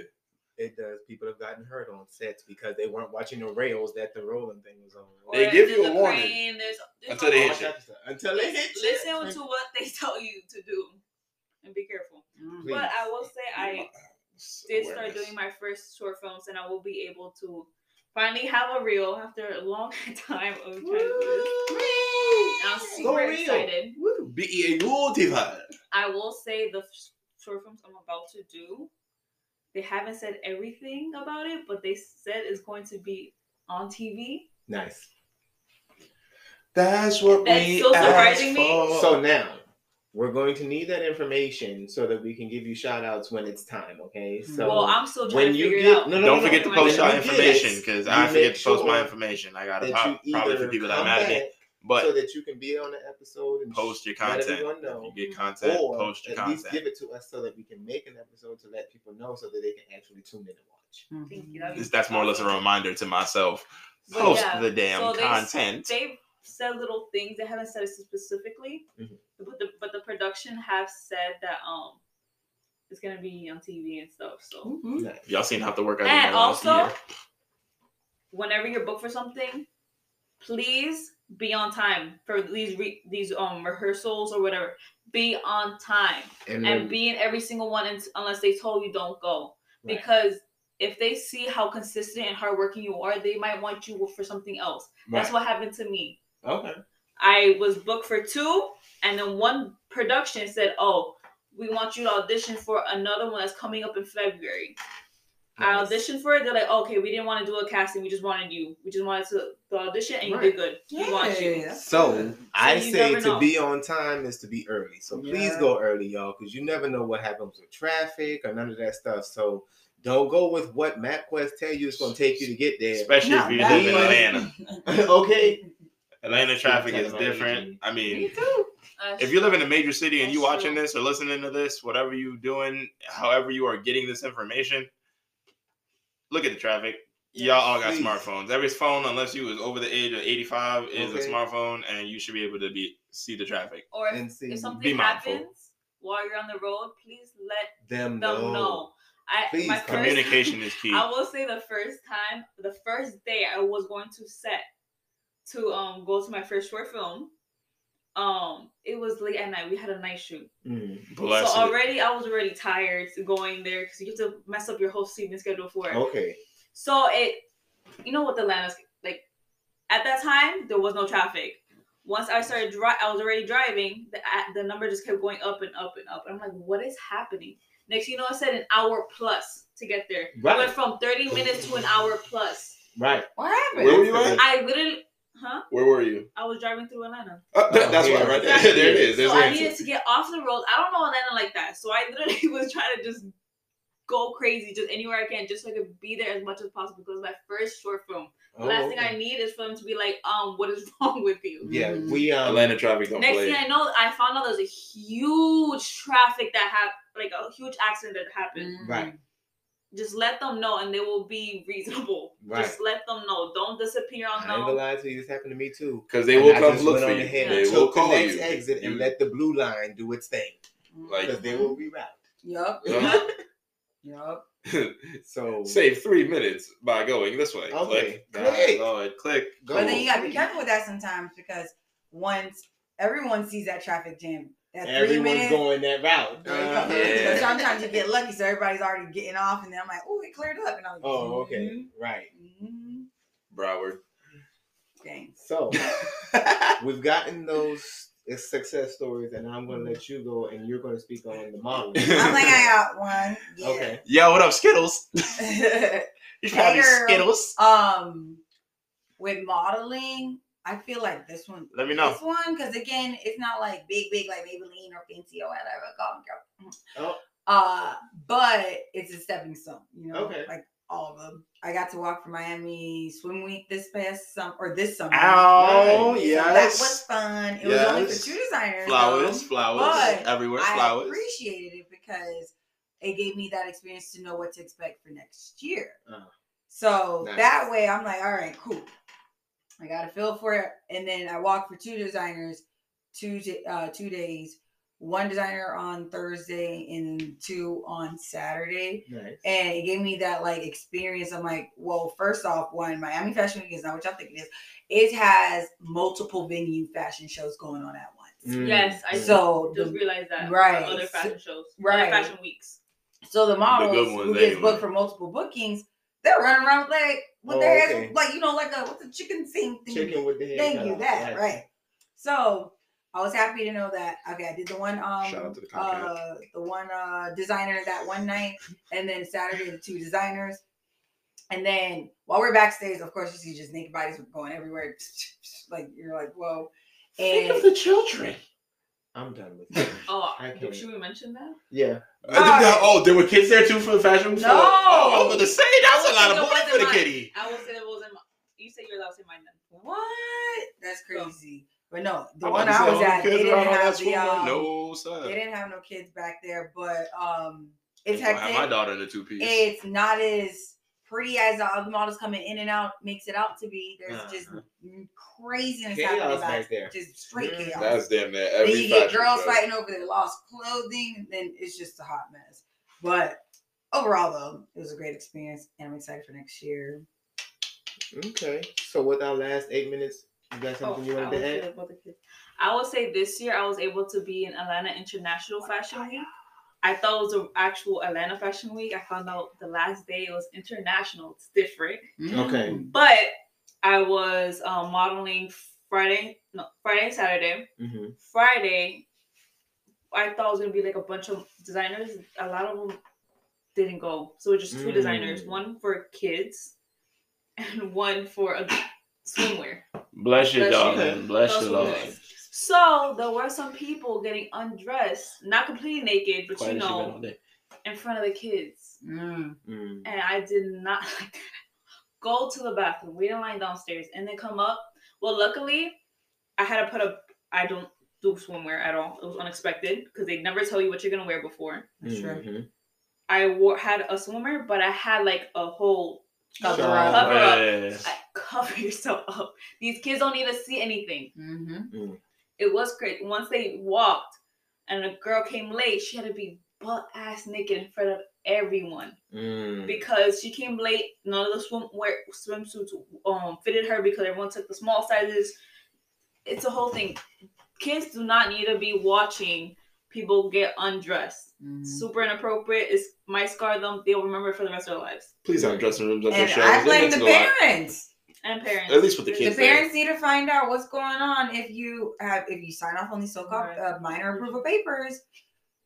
It does. People have gotten hurt on sets because they weren't watching the rails that the rolling thing was on. They Or give you a warning crane, there's, there's until they hit you. Until they hit you. Listen to what they tell you to do, and be careful. Please. But I will say I did start doing my first short films, and I will be able to finally have a reel after a long [laughs] time of trying to do this. I'm Go super real. excited. Woo, BEA notified. I will say the short films I'm about to do, they haven't said everything about it, but they said it's going to be on TV. Nice. That's what That's we so asked surprising me. So now we're going to need that information so that we can give you shout outs when it's time, okay? Mm-hmm. So well, I'm still trying when to you figure get it out. no, no, Don't no, forget to post when our you get information because I forget to post my information. I got to that pop, probably for people that are come mad at me. But so that you can be on the episode and post your let content. everyone know. If you get content, or post your at least give it to us so that we can make an episode to let people know so that they can actually tune in and watch. Thank you. That'd be This- That's more or less a reminder to myself. But Post yeah, the damn so they- content. They've said little things. They haven't said it specifically, Mhm. but the but the production have said that um it's gonna be on TV and stuff. So Mhm. Nice. Y'all seen how to work out and in the also, whenever you're booked for something, please be on time for these re- these um rehearsals or whatever. Be on time And, and then- be in every single one un- unless they told you don't go right. because. If they see how consistent and hardworking you are, they might want you for something else. That's what happened to me. Okay. I was booked for two, and then one production said, "Oh, we want you to audition for another one that's coming up in February." I auditioned for it. They're like, "Okay, we didn't want to do a casting. We just wanted you. We just wanted to the audition, and you did good. We want you." Yeah, that's So. I you say to know. be on time is to be early. So please go early, y'all, because you never know what happens with traffic or none of that stuff. So don't go with what MapQuest tell you it's going to take you to get there. Especially Not if you that live in. Atlanta. [laughs] [laughs] okay. Atlanta traffic is different. I Me mean, too. Uh, if you live in a major city and you That's watching true. this or listening to this, whatever you're doing, however you are getting this information, look at the traffic. Y'all all got Please. smartphones. Every phone, unless you is over the age of 85, is a smartphone, and you should be able to be see the traffic. or if, And see, if something be mindful. happens while you're on the road, please let them them know. know. I Please, my first, Communication is key. I will say the first time, the first day I was going to set to um go to my first short film. Um, it was late at night. We had a night shoot, Mm. So it. already I was already tired going there because you have to mess up your whole sleeping schedule for it. Okay. So it, you know what Atlanta's like. At that time, there was no traffic. Once I started dri I was already driving. The the number just kept going up and up and up. I'm like, what is happening? Next, you know, I said an hour plus to get there. It Right. went from 30 minutes to an hour plus. Right. What happened? Where were you at? I literally, huh? Where were you? I was driving through Atlanta. Uh, that- Oh, that's yeah. why, right there. [laughs] There it is. There's so I answer. needed to get off the road. I don't know Atlanta like that. So I literally [laughs] was trying to just go crazy, just anywhere I can, just so I could be there as much as possible. Because my first short film. The Oh, last thing. I need is for them to be like, um, what is [laughs] wrong with you? Yeah, Mhm. we um Atlanta traffic don't Next play. thing I know, I found out there's a huge traffic that happened, like a huge accident that happened. Right. Just let them know, and they will be reasonable. Right. Just let them know. Don't disappear I on ain't gonna them. lie to you, this happened to me too. Because they will I come look went for on you. ahead They will took the next you. exit and You- let the blue line do its thing Like- because they will reroute. Yup. Uh, Yup. [laughs] [laughs] So Save three minutes by going this way. Okay. Click. Click. Lord, click. Go. But then you gotta be careful with that sometimes because once everyone sees that traffic jam, that everyone's going that route. there you go. Uh-huh. Yeah. But sometimes you get lucky, so everybody's already getting off, and then I'm like, "Oh, it cleared up," and I'm like, Oh, okay, mhm, right. mhm, Broward. Dang. So [laughs] we've gotten those uh, success stories, and I'm going to let you go, and you're going to speak on the model. [laughs] I'm like, I got one. Yeah. Okay. Yo, what up, Skittles? [laughs] You Hey, girl. Skittles. um, with modeling, I feel like this one. Let me know. This one, because again, it's not like big, big like Maybelline or fancy or whatever. Call me girl. Oh. Uh, but it's a stepping stone, you know. Okay. Like all of them. I got to walk for Miami Swim Week this past summer or this summer. Oh Right. So that was fun. It was only for two designers. Flowers, though, flowers. but Everywhere, I appreciated it because it gave me that experience to know what to expect for next year. Uh, So Nice. that way, I'm like, all right, cool. I got a feel for it, and then I walked for two designers, two uh, two days. One designer on Thursday and two on Saturday, nice. and it gave me that like experience. I'm like, well, first off, one Miami Fashion Week is not what y'all think it is. It has multiple venue fashion shows going on at once. Mm, Yes, I mm. So just the realized that. right. Other fashion shows. Right. Other fashion weeks. So the models good ones, who they gets were- booked for multiple bookings, they're running around with like with Oh, their heads okay. like you know like a what's a chicken thing thing. Chicken with the. Thank you, that Yes. right. So I was happy to know that. Okay, I did the one um Shout out to the uh the one uh designer that one night, and then Saturday the two designers. And then while we're backstage, of course, you see just naked bodies going everywhere. [laughs] Like you're like, whoa. Think And of the children. I'm done with [laughs] it. Oh, I can't. should we mention that? Yeah. I think that- oh, there were kids there too for the fashion show. No. Oh, I was gonna say that's a lot of It money for the mine. kitty. I will say it wasn't. My, you say yours, I'll say mine then. what? That's crazy. But no, the I'm one I was at, they didn't around on that have the um, no son. they didn't have no kids back there, but um, it's I have my daughter in a two piece. It's not as pretty as the other models coming in and out makes it out to be. There's just Uh-huh. craziness Chaos happening back back there. Just straight Mhm. chaos. That's damn near then every you get girls show. fighting over their lost clothing, then it's just a hot mess. But overall, though, it was a great experience, and I'm excited for next year. Okay. So with our last eight minutes, you got something you Oh, I wanted to add? about the kids. I will say this year I was able to be in Atlanta International Fashion Week. I thought it was an actual Atlanta Fashion Week. I found out the last day it was international. It's different. Okay. Mm. But I was um, modeling Friday, no, Friday and Saturday. Mm-hmm. Friday, I thought it was gonna be like a bunch of designers. A lot of them didn't go, so it was just two designers, Mm. one for kids and [laughs] one for a swimwear. Bless you, Bless you. darling. Bless Those you, Lord. Nice. So there were some people getting undressed, not completely naked, but Quiet you as she been know, in front of the kids. Mm. Mm. And I did not [laughs] like that. Go to the bathroom, wait in line downstairs, and then come up. Well, luckily, I had to put a. I don't do swimwear at all. It was unexpected because they never tell you what you're gonna wear before. That's true. Mhm. I wore had a swimmer, but I had like a whole Cover Shawl. up. cover up. Yeah. I, cover [laughs] yourself up. These kids don't need to see anything. Mm-hmm. It was crazy. Once they walked and a girl came late, she had to be butt ass naked in front of everyone Mm. because she came late. None of the swimwear swimsuits um fitted her because everyone took the small sizes. It's a whole thing. Kids do not need to be watching people get undressed. Mm-hmm. Super inappropriate. It might scar them. They'll remember it for the rest of their lives. Please have dressing rooms at their And. I blame mix the it lot. parents. And parents. At least with the There's- The kids there. parents need to find out what's going on if you have if you sign off on these so-called Right. uh, minor approval papers.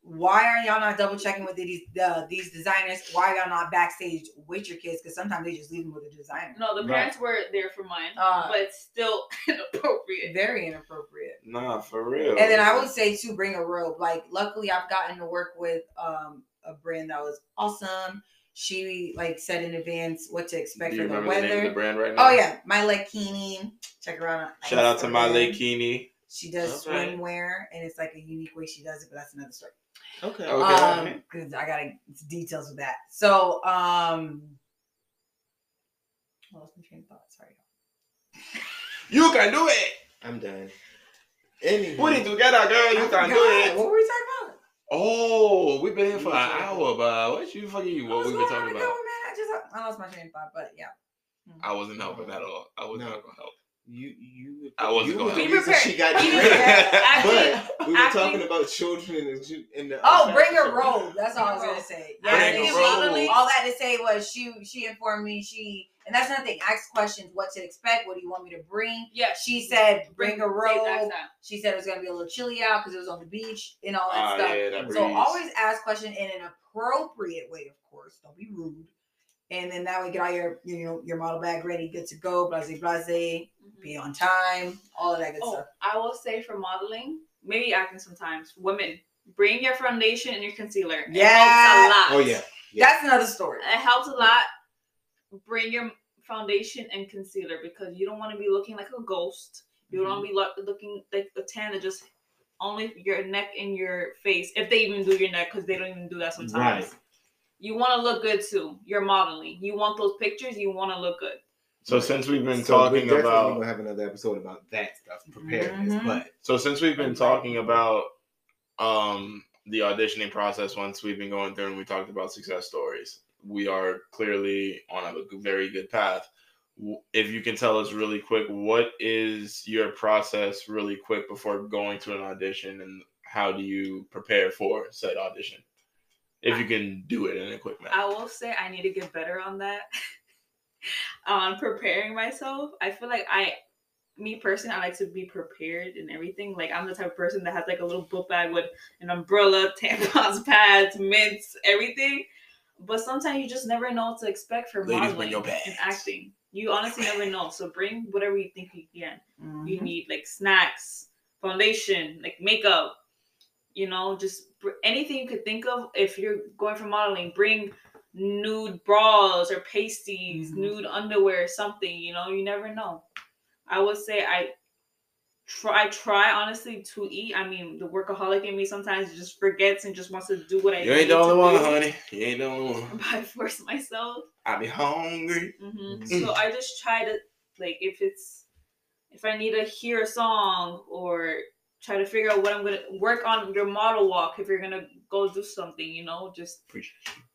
Why are y'all not double checking with these uh, these designers? Why are y'all not backstage with your kids? Because sometimes they just leave them with a designer. No, the Right. parents were there for mine, Uh, but still [laughs] inappropriate. Very inappropriate. Nah, for real. And then I would say to bring a robe. Like luckily I've gotten to work with um a brand that was awesome. She like said in advance what to expect Do you for the remember the name of the brand right now? Oh yeah, my Lekini. Check her out. Shout out to my Instagram. Lakini. She does Okay. swimwear, and it's like a unique way she does it, but that's another story. Okay. Okay. Um, because I gotta details with that. So, um, I lost my train of thought. Sorry. You can do it. I'm done. Anyway. Put it together, girl. You I can do it. What were we talking about? Oh, we've been here for an hour, but what you fucking What what was we been talking again, about? man? I just I lost my train of thought, but yeah. I wasn't mm. helping at all. I was No. not gonna help. You you I wasn't you gonna was the help. reason Be she got prepared. Be derailed. prepared. Acting- But we were acting- talking about children in the in the Oh, uh, bring a fashion robe. That's all I was gonna say. I Bring think a modeling- robe. All that to say was she she informed me she and that's another thing. Ask questions, what to expect, what do you want me to bring? Yeah, She said bring a robe. She said it was gonna be a little chilly out because it was on the beach and all that Ah, stuff. yeah, that So breeze. always ask questions in an appropriate way, of course. Don't be rude. And then that way get all your you know your model bag ready, good to go, blase blase, Mhm. be on time, all of that good Oh, stuff. I will say for modeling, maybe acting sometimes. Women, bring your foundation and your concealer. It Yeah. helps a lot. Oh yeah. Yeah. That's another story. It helps a lot. Bring your foundation and concealer because you don't want to be looking like a ghost. You don't want to be lo- looking like a tan that just only your neck and your face. If they even do your neck, because they don't even do that sometimes. Right. You want to look good too. You're modeling. You want those pictures. You want to look good. So since we've been So talking we definitely about gonna have another episode about that stuff, preparedness. Mhm. But So since we've been talking about um the auditioning process once we've been going through and we talked about success stories, we are clearly on a very good path. If you can tell us really quick, what is your process really quick before going to an audition and how do you prepare for said audition? If you can do it in a quick manner. I will say I need to get better on that. [laughs] on preparing myself. I feel like I me personally, I like to be prepared and everything. Like I'm the type of person that has like a little book bag with an umbrella, [laughs] tampons, pads, mints, everything. But sometimes you just never know what to expect for Ladies, bring modeling your bags. and acting. You honestly never know. So bring whatever you think you can. You Mhm. need like snacks, foundation, like makeup. You know, just br- anything you could think of. If you're going for modeling, bring nude bras or pasties, Mhm. nude underwear, something. You know, you never know. I would say I try try honestly to eat. I mean, the workaholic in me sometimes just forgets and just wants to do what I You ain't the only one, do honey. You ain't the only one. [laughs] By force myself. I be hungry. hmm Mhm. So I just try to like if it's if I need to hear a song or try to figure out what I'm gonna work on your model walk if you're gonna go do something, you know, just Appreciate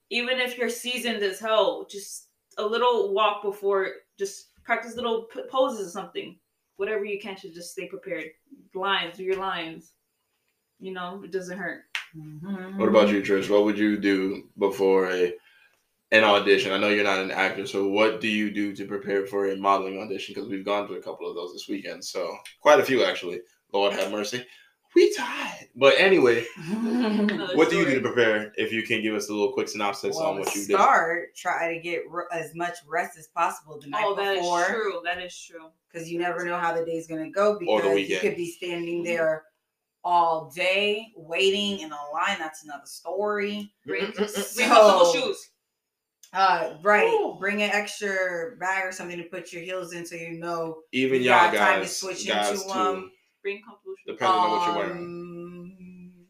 even if you're seasoned as hell, just a little walk before, just practice little p- poses or something. Whatever you can to just stay prepared. Lines, do your lines. You know, it doesn't hurt. Mhm. What about you, Trish? What would you do before a an audition? I know you're not an actor, so what do you do to prepare for a modeling audition? Because we've gone to a couple of those this weekend, so quite a few actually. Lord have mercy. We tired. But anyway, Another [laughs] what do you do to prepare? If you can give us a little quick synopsis well, on what to you did. start, try to get re- as much rest as possible the night Oh, that is before. true. That is true. because you never know how the day's gonna go Or the because you could be standing there all day waiting in a line. That's another story. Bring, bring [laughs] So- comfortable shoes. Uh, right. Ooh. Bring an extra bag or something to put your heels in so you know. Even You y'all got time to guys, switch guys into, too, um, Bring comfortable shoes. depending on what you're wearing. Um,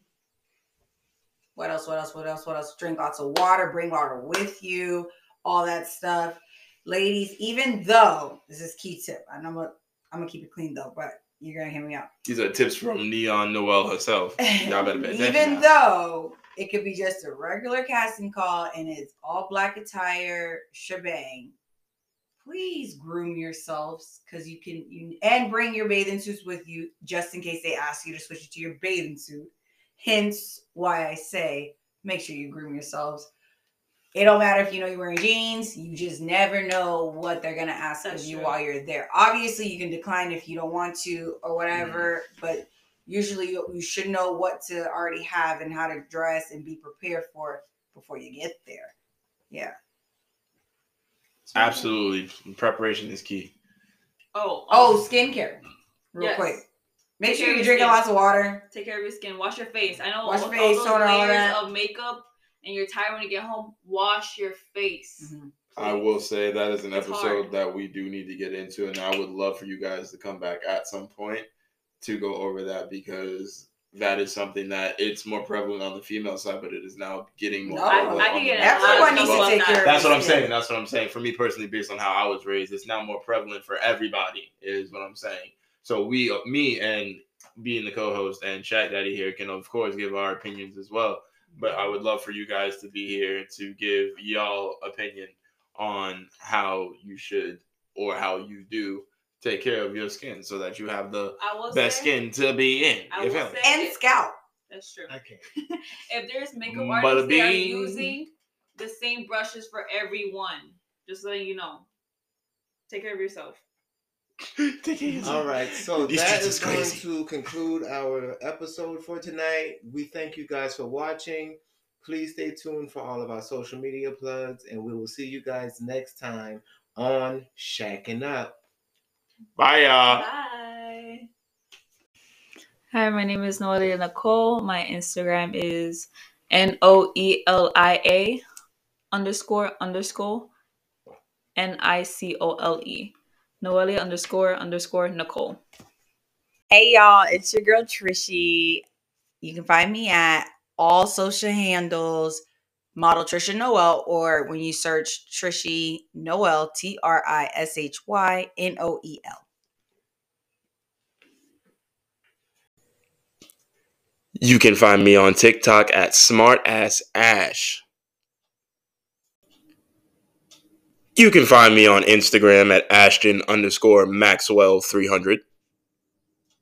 What else? What else? What else? What else? Drink lots of water. Bring water with you. All that stuff, ladies. Even though this is key tip, and I'm gonna I'm gonna keep it clean though, but you're gonna hear me out. These are tips from Neon Noel herself. [laughs] Y'all better pay attention Even now. though it could be just a regular casting call and it's all black attire shebang, please groom yourselves because you can you and bring your bathing suits with you just in case they ask you to switch it to your bathing suit. Hence why I say make sure you groom yourselves. It don't matter if you know you're wearing jeans, you just never know what they're gonna ask That's of you true. while you're there. Obviously, you can decline if you don't want to or whatever, Mm-hmm. but usually you, you should know what to already have and how to dress and be prepared for before you get there. Yeah. Absolutely, preparation is key. Oh, Oh, um, skincare. Real yes. quick. Make Take sure you're drinking skin. lots of water. take care of your skin. Wash your face. I know Wash all, your all face, those toner, all layers that. of makeup, and you're tired when you get home. Wash your face. Mhm. I will say that is an It's episode hard. that we do need to get into, and I would love for you guys to come back at some point to go over that because that is something that it's more prevalent on the female side, but it is now getting more No. prevalent. I, I on can get male in a lot Everyone needs to take care That's what I'm saying. That's what I'm saying. For me personally, based on how I was raised, it's now more prevalent for everybody. Is what I'm saying. So we, me, and being the co-host and Chat Daddy here can of course give our opinions as well. But I would love for you guys to be here to give y'all opinion on how you should or how you do take care of your skin so that you have the best say, skin to be in. I You will say- And scalp. That's true. Okay. [laughs] If there's makeup Bada artists that are bing. using the same brushes for everyone, just letting you know. Take care of yourself. [laughs] Take it easy. All right, so These that is is going to conclude our episode for tonight. We thank you guys for watching. Please stay tuned for all of our social media plugs, and we will see you guys next time on Shacking Up. Bye, y'all. Bye. Hi, my name is Noelia Nicole. My Instagram is N O E L I A underscore underscore N I C O L E. Noelia underscore underscore Nicole. Hey y'all, it's your girl Trishy. You can find me at all social handles, model Trisha Noel, or when you search Trishy Noel, T R I S H Y N O E L. You can find me on TikTok at smartassash. You can find me on Instagram at Ashton underscore Maxwell 300.